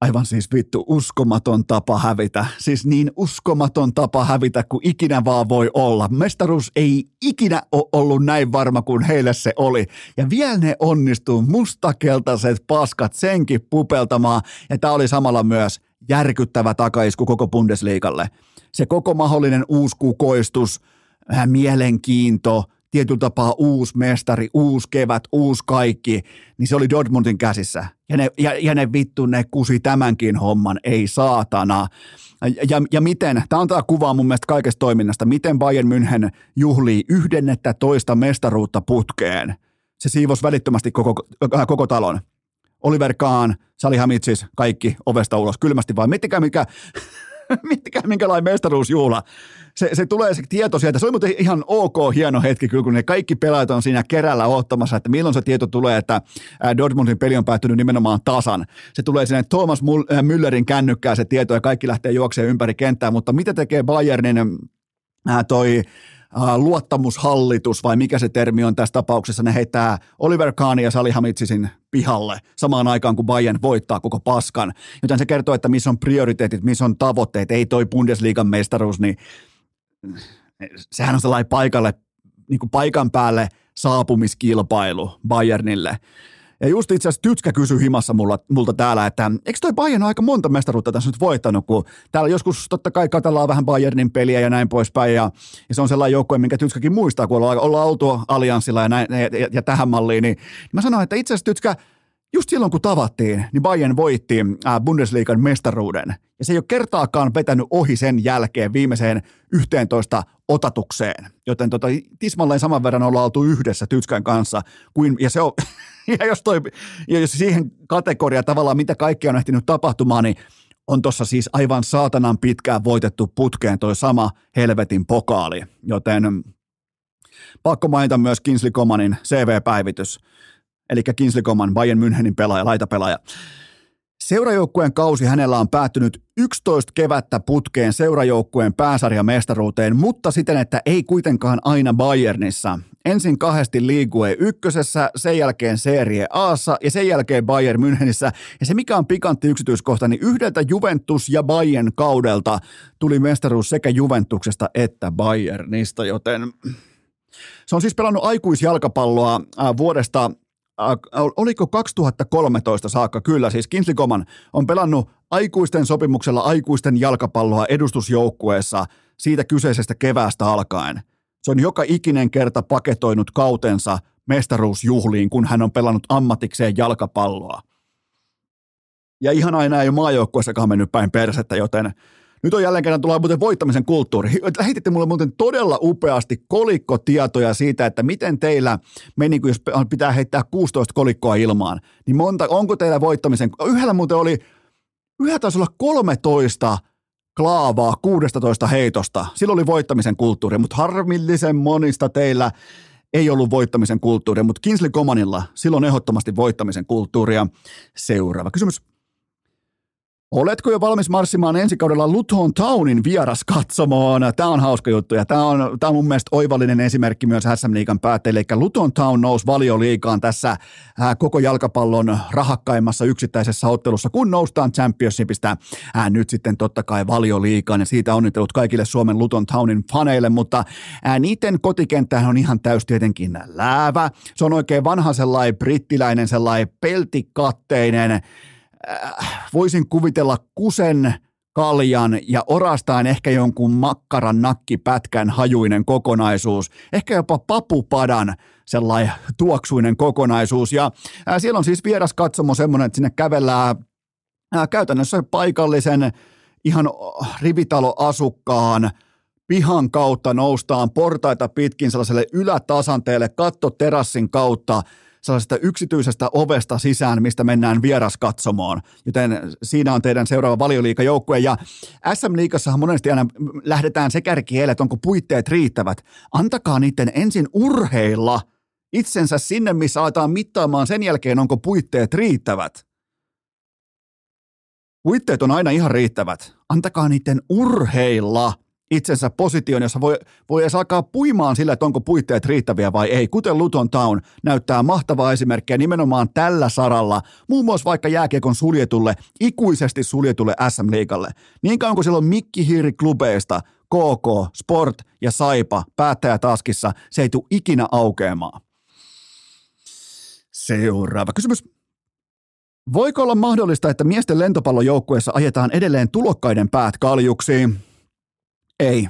Aivan siis vittu uskomaton tapa hävitä. Siis niin uskomaton tapa hävitä kuin ikinä vaan voi olla. Mestaruus ei ikinä ole ollut näin varma kuin heille se oli. Ja vielä ne onnistuu mustakeltaiset paskat senkin pupeltamaan. Ja tämä oli samalla myös järkyttävä takaisku koko Bundesliigalle. Se koko mahdollinen uusi kukoistus, mielenkiinto – tietyllä tapaa uusi mestari, uusi kevät, uusi kaikki, niin se oli Dortmundin käsissä. Ja ne, ja, ja ne vittu, ne kusi tämänkin homman, ei saatana. Ja, ja miten, tämä on tämä kuva mun mielestä kaikesta toiminnasta, miten Bayern München juhlii toista mestaruutta putkeen. Se siivos välittömästi koko, äh, koko talon. Oliver Kahn, Salihamitsis, kaikki ovesta ulos kylmästi vai miettikää mikä, *laughs* miettikää minkälainen mestaruusjuhla se, se tulee se tieto sieltä. Se oli muuten ihan ok hieno hetki kyllä, kun ne kaikki pelaajat on siinä kerällä ottamassa, että milloin se tieto tulee, että Dortmundin peli on päättynyt nimenomaan tasan. Se tulee sinne Thomas Müllerin kännykkää se tieto ja kaikki lähtee juoksemaan ympäri kenttää, mutta mitä tekee Bayernin toi luottamushallitus vai mikä se termi on tässä tapauksessa, ne heittää Oliver Kahn ja Salihamitsisin pihalle samaan aikaan, kun Bayern voittaa koko paskan. Joten se kertoo, että missä on prioriteetit, missä on tavoitteet, ei toi Bundesliigan mestaruus, niin sehän on sellainen paikalle, niin kuin paikan päälle saapumiskilpailu Bayernille. Ja just itse asiassa Tytskä kysyi himassa mulla, multa täällä, että eikö toi Bayern aika monta mestaruutta tässä nyt voittanut, kun täällä joskus totta kai katellaan vähän Bayernin peliä ja näin poispäin, ja, ja se on sellainen joukkue, minkä Tytskäkin muistaa, kun ollaan, ollaan oltu allianssilla ja, näin, ja, ja, ja tähän malliin, niin, niin mä sanoin, että itse asiassa Tytskä, just silloin kun tavattiin, niin Bayern voitti äh, Bundesliigan mestaruuden. Ja se ei ole kertaakaan vetänyt ohi sen jälkeen viimeiseen 11 otatukseen. Joten tota, tismalleen saman verran ollaan oltu yhdessä Tytskän kanssa. Kuin, ja, se on, *laughs* ja, jos toi, ja jos siihen kategoria tavallaan mitä kaikkea on ehtinyt tapahtumaan, niin on tuossa siis aivan saatanan pitkään voitettu putkeen toi sama helvetin pokaali. Joten pakko mainita myös Kinsley Comanin CV-päivitys – eli Kingsley Coman, Bayern Münchenin pelaaja, laitapelaaja. Seurajoukkueen kausi hänellä on päättynyt 11 kevättä putkeen seurajoukkueen pääsarjamestaruuteen, mutta siten, että ei kuitenkaan aina Bayernissa. Ensin kahdesti Ligue ykkösessä, sen jälkeen Serie Aassa ja sen jälkeen Bayern Münchenissä. Ja se mikä on pikantti yksityiskohta, niin yhdeltä Juventus ja Bayern kaudelta tuli mestaruus sekä Juventuksesta että Bayernista, joten se on siis pelannut aikuisjalkapalloa vuodesta oliko 2013 saakka, kyllä siis Kingsley Coman on pelannut aikuisten sopimuksella aikuisten jalkapalloa edustusjoukkueessa siitä kyseisestä keväästä alkaen. Se on joka ikinen kerta paketoinut kautensa mestaruusjuhliin, kun hän on pelannut ammatikseen jalkapalloa. Ja ihan aina ei ole maajoukkueessakaan mennyt päin persettä, joten nyt on jälleen kerran tulee muuten voittamisen kulttuuri. Lähetitte mulle muuten todella upeasti kolikkotietoja siitä, että miten teillä meni, kun jos pitää heittää 16 kolikkoa ilmaan, niin monta, onko teillä voittamisen, yhdellä muuten oli, yhdellä taisi olla 13 klaavaa 16 heitosta. Silloin oli voittamisen kulttuuri, mutta harmillisen monista teillä ei ollut voittamisen kulttuuria, mutta Kinsley Comanilla silloin ehdottomasti voittamisen kulttuuria. Seuraava kysymys. Oletko jo valmis marssimaan ensi kaudella Luton Townin vieras katsomoon? Tämä on hauska juttu ja tämä on, tämä on mun mielestä oivallinen esimerkki myös SM Liigan päätteille. Eli Luton Town nousi valioliikaan tässä äh, koko jalkapallon rahakkaimmassa yksittäisessä ottelussa, kun noustaan Championshipista äh, nyt sitten totta kai valioliikaan. Ja siitä onnittelut kaikille Suomen Luton Townin faneille, mutta äh, niiden kotikenttähän on ihan täys tietenkin läävä. Se on oikein vanha sellainen brittiläinen, sellainen peltikatteinen, Äh, voisin kuvitella kusen, kaljan ja orastaan ehkä jonkun makkaran nakkipätkän hajuinen kokonaisuus, ehkä jopa papupadan sellainen tuoksuinen kokonaisuus. Ja äh, siellä on siis vieras katsomo semmoinen, että sinne kävellään ää, äh, käytännössä paikallisen ihan rivitaloasukkaan pihan kautta noustaan portaita pitkin sellaiselle ylätasanteelle kattoterassin kautta – sellaisesta yksityisestä ovesta sisään, mistä mennään vieraskatsomoon. Joten siinä on teidän seuraava valioliikajoukkue. Ja SM-liikassahan monesti aina lähdetään se kärkiele, että onko puitteet riittävät. Antakaa niiden ensin urheilla itsensä sinne, missä aletaan mittaamaan sen jälkeen, onko puitteet riittävät. Puitteet on aina ihan riittävät. Antakaa niiden urheilla – itsensä position, jossa voi, voi edes alkaa puimaan sillä, että onko puitteet riittäviä vai ei. Kuten Luton Town näyttää mahtavaa esimerkkiä nimenomaan tällä saralla, muun muassa vaikka jääkiekon suljetulle, ikuisesti suljetulle SM-liigalle. Niin kauan kuin siellä on Mikki Hiiri klubeista, KK, Sport ja Saipa päättäjätaskissa, se ei tule ikinä aukeamaan. Seuraava kysymys. Voiko olla mahdollista, että miesten lentopallojoukkueessa ajetaan edelleen tulokkaiden päät kaljuksiin? Ei.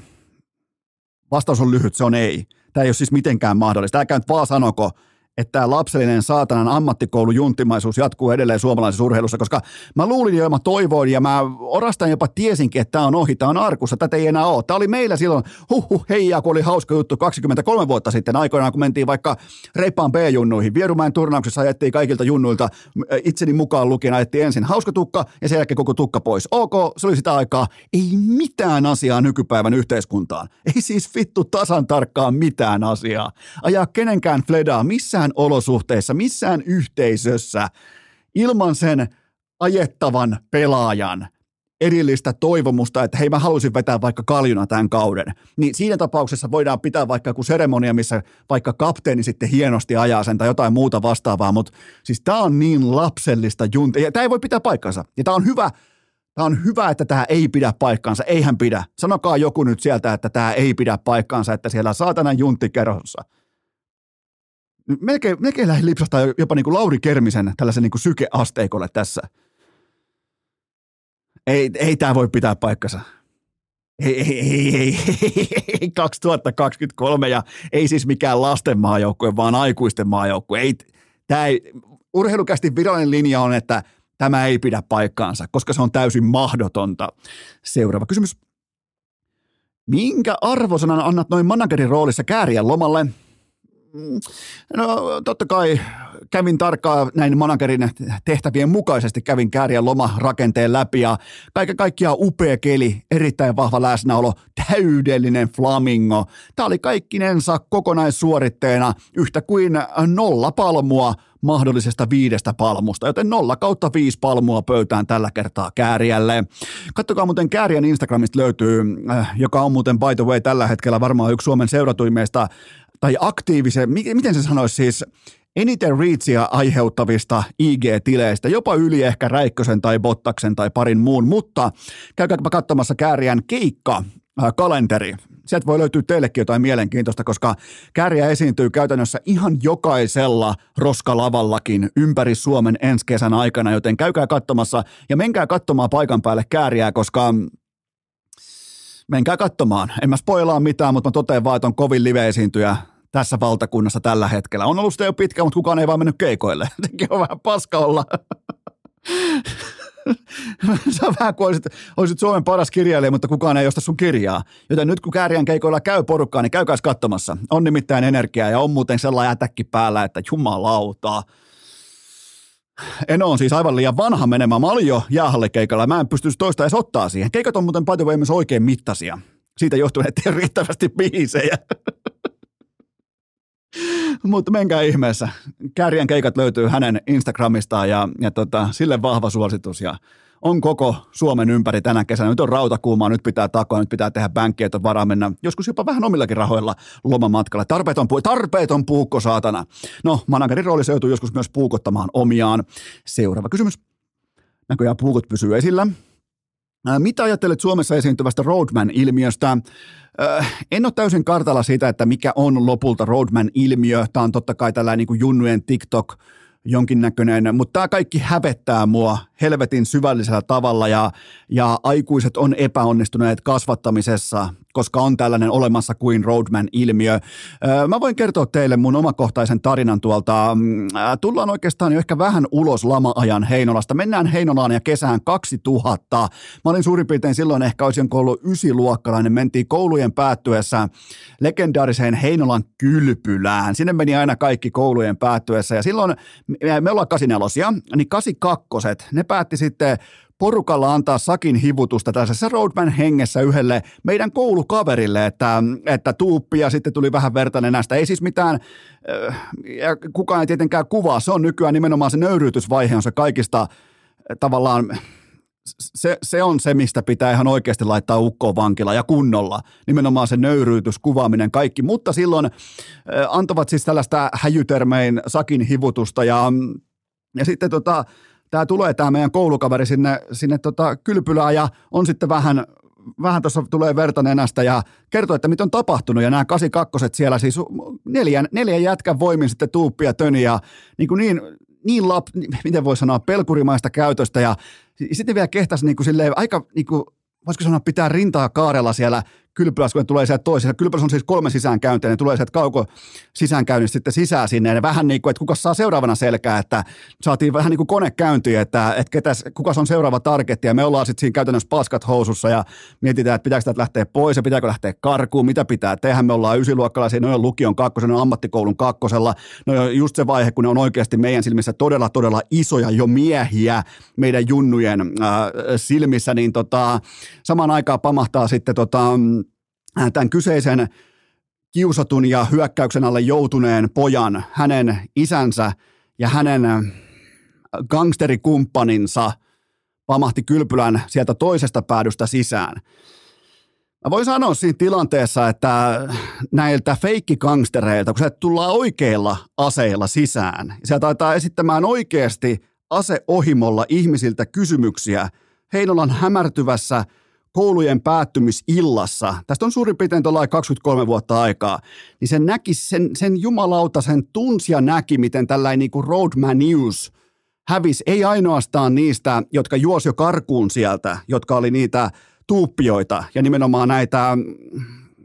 Vastaus on lyhyt, se on ei. Tämä ei ole siis mitenkään mahdollista. Älkää nyt vaan sanoko, että tämä lapsellinen saatanan ammattikoulu junttimaisuus jatkuu edelleen suomalaisessa urheilussa, koska mä luulin jo, mä toivoin ja mä orastan jopa tiesinkin, että tämä on ohi, tämä on arkussa, tätä ei enää ole. Tämä oli meillä silloin, huhhuh, heijaa, kun oli hauska juttu 23 vuotta sitten aikoinaan, kun mentiin vaikka reippaan B-junnuihin. Vierumäen turnauksessa ajettiin kaikilta junnuilta, itseni mukaan lukien ajettiin ensin hauska tukka ja sen jälkeen koko tukka pois. Ok, se oli sitä aikaa. Ei mitään asiaa nykypäivän yhteiskuntaan. Ei siis vittu tasan tarkkaan mitään asiaa. Ajaa kenenkään fledaa missään missään olosuhteissa, missään yhteisössä ilman sen ajettavan pelaajan erillistä toivomusta, että hei mä haluaisin vetää vaikka kaljuna tämän kauden, niin siinä tapauksessa voidaan pitää vaikka joku seremonia, missä vaikka kapteeni sitten hienosti ajaa sen tai jotain muuta vastaavaa, mutta siis tämä on niin lapsellista junta, ja tämä ei voi pitää paikkansa, ja tämä on hyvä, Tämä on hyvä, että tämä ei pidä paikkaansa. Eihän pidä. Sanokaa joku nyt sieltä, että tämä ei pidä paikkaansa, että siellä saatana juntti kerrossa Melkein, melkein lähdin lipsahtaa jopa niin kuin Lauri Kermisen tällaisen niin kuin sykeasteikolle tässä. Ei, ei tämä voi pitää paikkansa. Ei, ei, ei, ei, ei, *laughs* 2023 ja ei siis mikään lasten maajoukkue, vaan aikuisten maajoukkue. Ei, tämä ei, urheilukästi virallinen linja on, että tämä ei pidä paikkaansa, koska se on täysin mahdotonta. Seuraava kysymys. Minkä arvosanan annat noin managerin roolissa kääriän lomalle? No totta kai kävin tarkkaan näin managerin tehtävien mukaisesti, kävin kääriä lomarakenteen läpi ja kaiken kaikkiaan upea keli, erittäin vahva läsnäolo, täydellinen flamingo. Tämä oli kaikkinensa kokonaissuoritteena yhtä kuin nolla palmua mahdollisesta viidestä palmusta, joten nolla kautta viisi palmua pöytään tällä kertaa Kääriälle. Kattokaa muuten Kääriän Instagramista löytyy, äh, joka on muuten by the way tällä hetkellä varmaan yksi Suomen seuratuimmeista tai aktiivisen, miten se sanoisi siis, eniten reachia aiheuttavista IG-tileistä, jopa yli ehkä Räikkösen tai Bottaksen tai parin muun, mutta käykääpä katsomassa Kääriän keikka kalenteri. Sieltä voi löytyä teillekin jotain mielenkiintoista, koska Kääriä esiintyy käytännössä ihan jokaisella roskalavallakin ympäri Suomen ensi kesän aikana, joten käykää katsomassa ja menkää katsomaan paikan päälle Kääriää, koska menkää katsomaan. En mä spoilaa mitään, mutta mä totean vaan, että on kovin live-esiintyjä tässä valtakunnassa tällä hetkellä. On ollut sitä jo pitkään, mutta kukaan ei vaan mennyt keikoille. *laughs* Sekin on vähän paska olla. *laughs* on vähän kuin olisit, olisit Suomen paras kirjailija, mutta kukaan ei osta sun kirjaa. Joten nyt kun Kääriän keikoilla käy porukkaa, niin käykää katsomassa. On nimittäin energiaa ja on muuten sellainen ätäkki päällä, että jumalauta. En ole siis aivan liian vanha menemään. Mä olin jo jäähallikeikalla. Mä en pystyisi toista edes ottaa siihen. Keikat on muuten by myös oikein mittaisia. Siitä johtuen, että ei riittävästi biisejä. *laughs* Mutta menkää ihmeessä. Kärjen keikat löytyy hänen Instagramistaan ja, ja tota, sille vahva suositus. Ja on koko Suomen ympäri tänä kesänä. Nyt on rautakuumaa, nyt pitää takoa, nyt pitää tehdä bänkkiä, että varaa mennä joskus jopa vähän omillakin rahoilla lomamatkalla. Tarpeeton, pu- tarpeeton puukko, saatana. No, managerin rooli se joutuu joskus myös puukottamaan omiaan. Seuraava kysymys. Näköjään puukot pysyy esillä. Mitä ajattelet Suomessa esiintyvästä Roadman-ilmiöstä? En ole täysin kartalla siitä, että mikä on lopulta Roadman-ilmiö. Tämä on totta kai tällainen niin kuin junnujen TikTok jonkinnäköinen, mutta tämä kaikki hävettää mua helvetin syvällisellä tavalla ja, ja aikuiset on epäonnistuneet kasvattamisessa, koska on tällainen olemassa kuin Roadman-ilmiö. Mä voin kertoa teille mun omakohtaisen tarinan tuolta. Mm, tullaan oikeastaan jo ehkä vähän ulos lama-ajan Heinolasta. Mennään Heinolaan ja kesään 2000. Mä olin suurin piirtein silloin ehkä olisin ollut ysiluokkalainen. Mentiin koulujen päättyessä legendaariseen Heinolan kylpylään. Sinne meni aina kaikki koulujen päättyessä ja silloin me ollaan 84, niin 82 ne päätti sitten porukalla antaa sakin hivutusta tässä Roadman hengessä yhdelle meidän koulukaverille, että, että tuuppi ja sitten tuli vähän verta nenästä. Ei siis mitään, äh, ja kukaan ei tietenkään kuvaa, se on nykyään nimenomaan se nöyryytysvaihe on se kaikista äh, tavallaan se, se on se, mistä pitää ihan oikeasti laittaa ukkoon vankila ja kunnolla. Nimenomaan se nöyryytys, kuvaaminen, kaikki. Mutta silloin äh, antavat siis tällaista häjytermein sakin hivutusta ja, ja sitten tota, tämä tulee tämä meidän koulukaveri sinne, sinne tota kylpylään ja on sitten vähän, vähän tuossa tulee verta nenästä ja kertoo, että mitä on tapahtunut ja nämä 82 siellä. Siis neljän, neljän jätkän voimin sitten tuuppia töni ja niin, kuin niin, niin lap, miten voi sanoa, pelkurimaista käytöstä ja sitten vielä kehtäisi niin kuin silleen, aika niin kuin, voisiko sanoa pitää rintaa kaarella siellä kylpylässä, kun ne tulee sieltä toiseen. Kylpylässä on siis kolme sisäänkäyntiä, ne tulee sieltä kauko sisäänkäynnistä sitten sisään sinne. Ja vähän niin kuin, että kuka saa seuraavana selkää, että saatiin vähän niin kuin konekäyntiä, että, että ketäs, kuka on seuraava targetti. Ja me ollaan sitten siinä käytännössä paskat housussa ja mietitään, että pitääkö täältä lähteä pois ja pitääkö lähteä karkuun, mitä pitää tehdä. Me ollaan ysiluokkalaisia, ne on lukion kakkosen, ne on ammattikoulun kakkosella. No on just se vaihe, kun ne on oikeasti meidän silmissä todella, todella isoja jo miehiä meidän junnujen äh, silmissä, niin tota, samaan aikaan pamahtaa sitten tota, Äh, tämän kyseisen kiusatun ja hyökkäyksen alle joutuneen pojan, hänen isänsä ja hänen äh, gangsterikumppaninsa pamahti kylpylän sieltä toisesta päädystä sisään. Mä voin sanoa siinä tilanteessa, että näiltä feikkigangstereilta, kun se tullaan oikeilla aseilla sisään, sieltä taitaa esittämään oikeasti aseohimolla ihmisiltä kysymyksiä Heinolan hämärtyvässä koulujen päättymisillassa, tästä on suurin piirtein tuolla 23 vuotta aikaa, niin sen näki, sen, sen jumalauta, sen tunsi ja näki, miten tällainen niin Roadman News hävisi ei ainoastaan niistä, jotka juosi jo karkuun sieltä, jotka oli niitä tuuppioita ja nimenomaan näitä,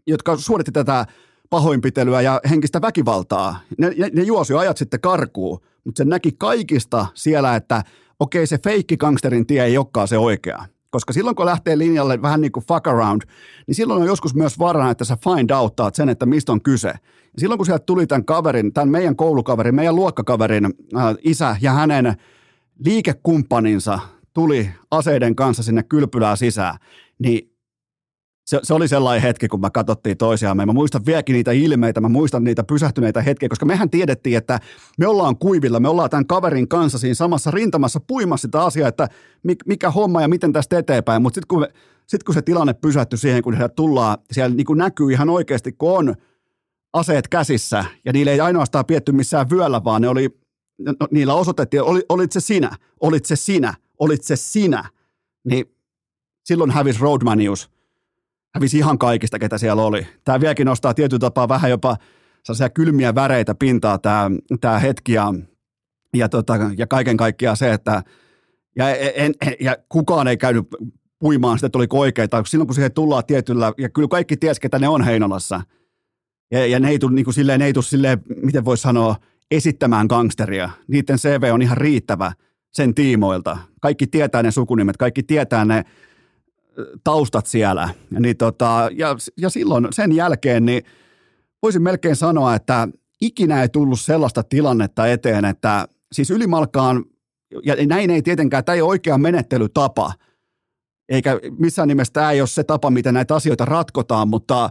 jotka suoritti tätä pahoinpitelyä ja henkistä väkivaltaa. Ne, ne juosi jo ajat sitten karkuun, mutta se näki kaikista siellä, että okei se feikki gangsterin tie ei olekaan se oikea. Koska silloin kun lähtee linjalle vähän niin kuin fuck around, niin silloin on joskus myös varana, että sä find outtaat sen, että mistä on kyse. Ja silloin kun sieltä tuli tämän kaverin, tämän meidän koulukaverin, meidän luokkakaverin äh, isä ja hänen liikekumppaninsa tuli aseiden kanssa sinne kylpylään sisään, niin se, se oli sellainen hetki, kun me katsottiin toisiamme. Mä muistan vieläkin niitä ilmeitä, mä muistan niitä pysähtyneitä hetkiä, koska mehän tiedettiin, että me ollaan kuivilla, me ollaan tämän kaverin kanssa siinä samassa rintamassa puimassa sitä asiaa, että mikä homma ja miten tästä eteenpäin. Mutta sitten kun, sit kun se tilanne pysähtyi siihen, kun tullaan, siellä niin kuin näkyy ihan oikeasti, kun on aseet käsissä ja niillä ei ainoastaan pietty missään vyöllä, vaan ne oli, no, niillä osoitettiin, oli, olit se sinä, olit se sinä, olit se sinä, niin silloin hävisi Roadmanius – hävisi ihan kaikista, ketä siellä oli. Tämä vieläkin nostaa tietyllä tapaa vähän jopa sellaisia kylmiä väreitä pintaa tämä, tämä hetki ja, ja, tota, ja kaiken kaikkiaan se, että ja, en, ja kukaan ei käynyt puimaan sitä, että oliko oikeita. Silloin kun siihen tullaan tietyllä, ja kyllä kaikki ties, ketä ne on Heinolassa. Ja, ja ne ei tule niin kuin silleen, ne ei tule silleen, miten voisi sanoa, esittämään gangsteria. Niiden CV on ihan riittävä sen tiimoilta. Kaikki tietää ne sukunimet, kaikki tietää ne taustat siellä. Niin tota, ja, ja silloin sen jälkeen niin voisin melkein sanoa, että ikinä ei tullut sellaista tilannetta eteen, että siis ylimalkaan, ja näin ei tietenkään, tämä ei ole oikea menettelytapa, eikä missään nimessä tämä ei ole se tapa, miten näitä asioita ratkotaan, mutta,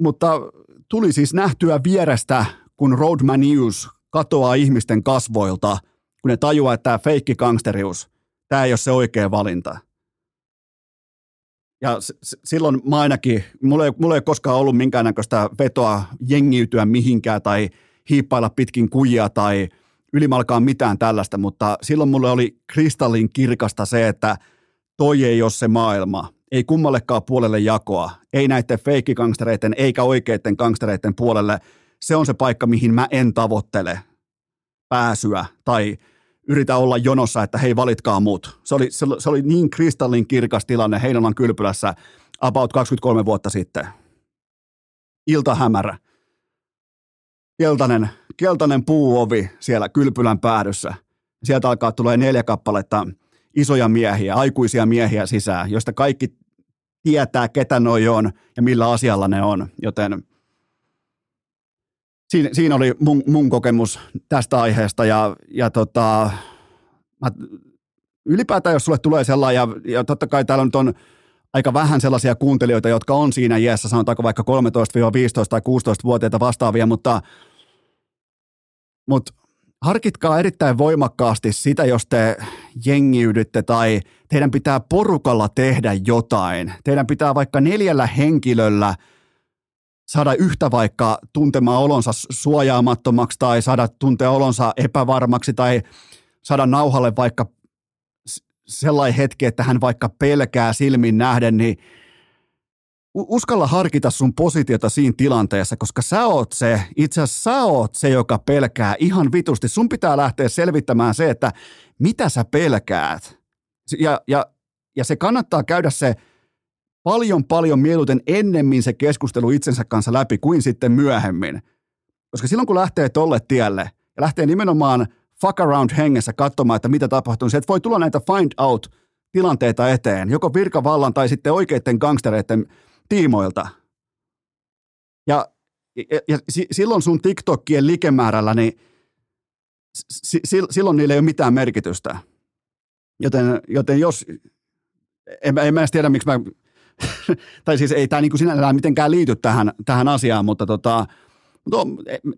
mutta tuli siis nähtyä vierestä, kun Roadman News katoaa ihmisten kasvoilta, kun ne tajuaa, että tämä feikki gangsterius, tämä ei ole se oikea valinta – ja s- silloin mä ainakin, mulla ei, mulla ei koskaan ollut minkäännäköistä vetoa jengiytyä mihinkään tai hiippailla pitkin kujia tai ylimalkaan mitään tällaista, mutta silloin mulle oli kristallin kirkasta se, että toi ei ole se maailma. Ei kummallekaan puolelle jakoa. Ei näiden feikkigangstereiden eikä oikeiden gangstereiden puolelle. Se on se paikka, mihin mä en tavoittele pääsyä tai – yritä olla jonossa, että hei valitkaa mut. Se oli, se, se oli niin kristallin kirkas tilanne Heinolan kylpylässä about 23 vuotta sitten. Iltahämärä. Keltainen, keltainen puuovi siellä kylpylän päädyssä. Sieltä alkaa tulee neljä kappaletta isoja miehiä, aikuisia miehiä sisään, joista kaikki tietää, ketä noi on ja millä asialla ne on. Joten siinä, siinä oli mun, mun kokemus tästä aiheesta ja, ja tota, mä, ylipäätään jos sulle tulee sellainen, ja, ja totta kai täällä nyt on aika vähän sellaisia kuuntelijoita, jotka on siinä iässä, sanotaanko vaikka 13-15 tai 16-vuotiaita vastaavia, mutta, mutta harkitkaa erittäin voimakkaasti sitä, jos te jengiydytte tai teidän pitää porukalla tehdä jotain. Teidän pitää vaikka neljällä henkilöllä – saada yhtä vaikka tuntemaan olonsa suojaamattomaksi tai saada tuntea olonsa epävarmaksi tai saada nauhalle vaikka sellainen hetki, että hän vaikka pelkää silmin nähden, niin uskalla harkita sun positiota siinä tilanteessa, koska sä oot se, itse asiassa sä oot se, joka pelkää ihan vitusti. Sun pitää lähteä selvittämään se, että mitä sä pelkäät. Ja, ja, ja se kannattaa käydä se paljon paljon mieluiten ennemmin se keskustelu itsensä kanssa läpi kuin sitten myöhemmin. Koska silloin kun lähtee tolle tielle ja lähtee nimenomaan fuck around hengessä katsomaan, että mitä tapahtuu, niin se, voi tulla näitä find out tilanteita eteen, joko virkavallan tai sitten oikeiden gangstereiden tiimoilta. Ja, ja, ja silloin sun TikTokien likemäärällä, niin si, silloin niillä ei ole mitään merkitystä. Joten, joten jos, en, en mä edes tiedä, miksi mä *laughs* tai siis ei tämä niin sinällään mitenkään liity tähän, tähän asiaan, mutta tota, mutta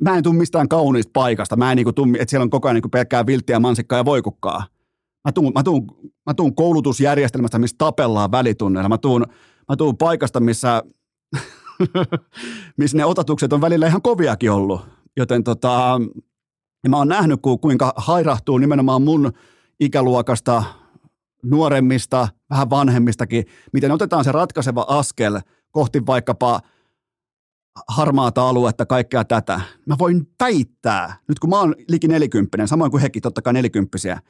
mä en tule mistään kauniista paikasta. Mä en niin kuin että siellä on koko ajan niin pelkkää vilttiä, mansikkaa ja voikukkaa. Mä tuun, mä tuun, mä tuun koulutusjärjestelmästä, missä tapellaan välitunneilla. Mä tuun, mä tuun paikasta, missä, *laughs* missä ne otatukset on välillä ihan koviakin ollut. Joten tota, mä oon nähnyt, kuinka hairahtuu nimenomaan mun ikäluokasta nuoremmista, vähän vanhemmistakin, miten otetaan se ratkaiseva askel kohti vaikkapa harmaata aluetta, kaikkea tätä. Mä voin väittää, nyt kun mä oon liki nelikymppinen, samoin kuin hekin, totta kai nelikymppisiä,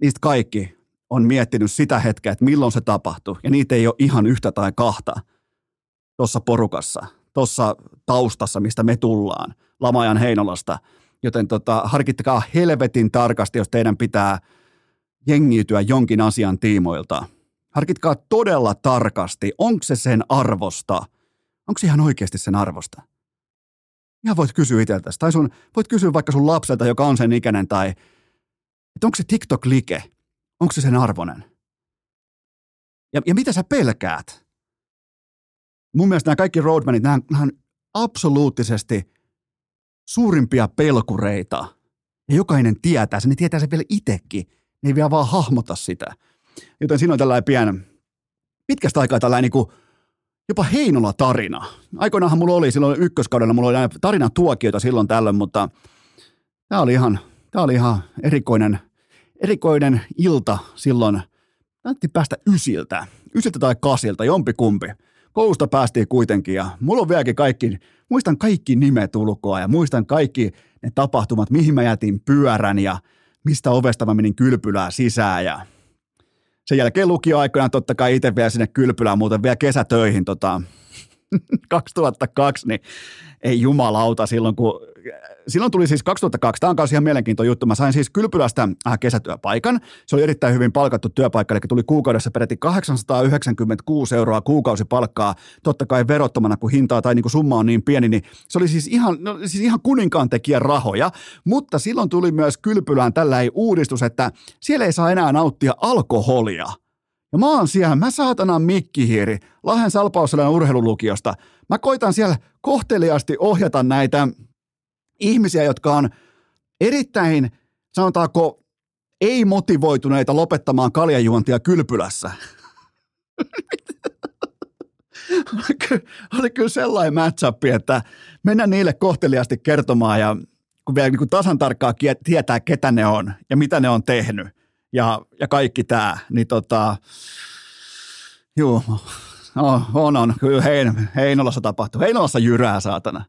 niistä kaikki on miettinyt sitä hetkeä, että milloin se tapahtui. Ja niitä ei ole ihan yhtä tai kahta tuossa porukassa, tuossa taustassa, mistä me tullaan, Lamajan Heinolasta. Joten tota, harkittakaa helvetin tarkasti, jos teidän pitää jengiytyä jonkin asian tiimoilta. Harkitkaa todella tarkasti, onko se sen arvosta. Onko se ihan oikeasti sen arvosta? Ihan voit kysyä itseltäsi. Tai sun, voit kysyä vaikka sun lapselta, joka on sen ikäinen, tai että onko se TikTok-like, onko se sen arvonen? Ja, ja mitä sä pelkäät? Mun mielestä nämä kaikki roadmanit, nämä, nämä on absoluuttisesti suurimpia pelkureita. Ja jokainen tietää sen, ne tietää sen vielä itsekin. Ne ei vielä vaan hahmota sitä. Joten siinä on tällainen pieni, pitkästä aikaa tällainen niin jopa Heinola-tarina. Aikoinaanhan mulla oli silloin ykköskaudella, mulla oli tarinan tuokioita silloin tällöin, mutta tämä oli ihan, tämä oli ihan erikoinen, erikoinen ilta silloin. Näytti päästä ysiltä, ysiltä tai kasilta, jompikumpi. Koulusta päästiin kuitenkin ja mulla on vieläkin kaikki, muistan kaikki nimet ulkoa ja muistan kaikki ne tapahtumat, mihin mä jätin pyörän ja mistä ovesta mä menin kylpylää sisään ja sen jälkeen lukioaikoina totta kai itse vielä sinne kylpylään muuten vielä kesätöihin tota, *laughs* 2002, niin ei jumalauta silloin, kun silloin tuli siis 2002, tämä on myös ihan mielenkiintoinen juttu. Mä sain siis kylpylästä äh, kesätyöpaikan. Se oli erittäin hyvin palkattu työpaikka, eli tuli kuukaudessa peräti 896 euroa kuukausipalkkaa, totta kai verottomana, kun hintaa tai niin kuin summa on niin pieni, niin se oli siis ihan, no, siis ihan kuninkaan tekijän rahoja, mutta silloin tuli myös kylpylään tällä ei uudistus, että siellä ei saa enää nauttia alkoholia. Ja mä oon siellä, mä saatanan mikkihiiri, Lahden Salpausselän urheilulukiosta. Mä koitan siellä kohteliasti ohjata näitä ihmisiä, jotka on erittäin, sanotaanko, ei-motivoituneita lopettamaan kaljajuontia kylpylässä. *laughs* oli kyllä sellainen matchup, että mennään niille kohteliasti kertomaan ja kun vielä niin kuin tasan tarkkaan tietää, ketä ne on ja mitä ne on tehnyt ja, ja kaikki tämä, niin tota, juu, no, on, on, kyllä Hein, Heinolassa tapahtuu. Heinolassa jyrää, saatana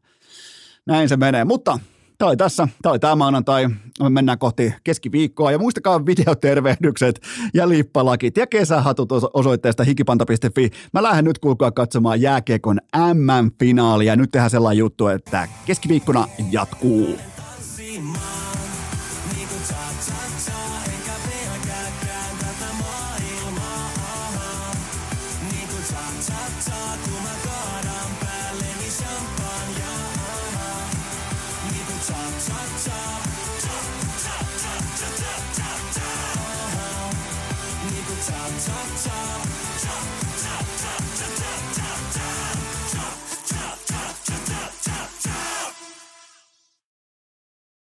näin se menee. Mutta Tämä oli tässä, tämä oli tämä maanantai. Me mennään kohti keskiviikkoa ja muistakaa videotervehdykset ja lippalakit ja kesähatut osoitteesta hikipanta.fi. Mä lähden nyt kuulkaa katsomaan jääkiekon MM-finaalia. Nyt tehdään sellainen juttu, että keskiviikkona jatkuu. top,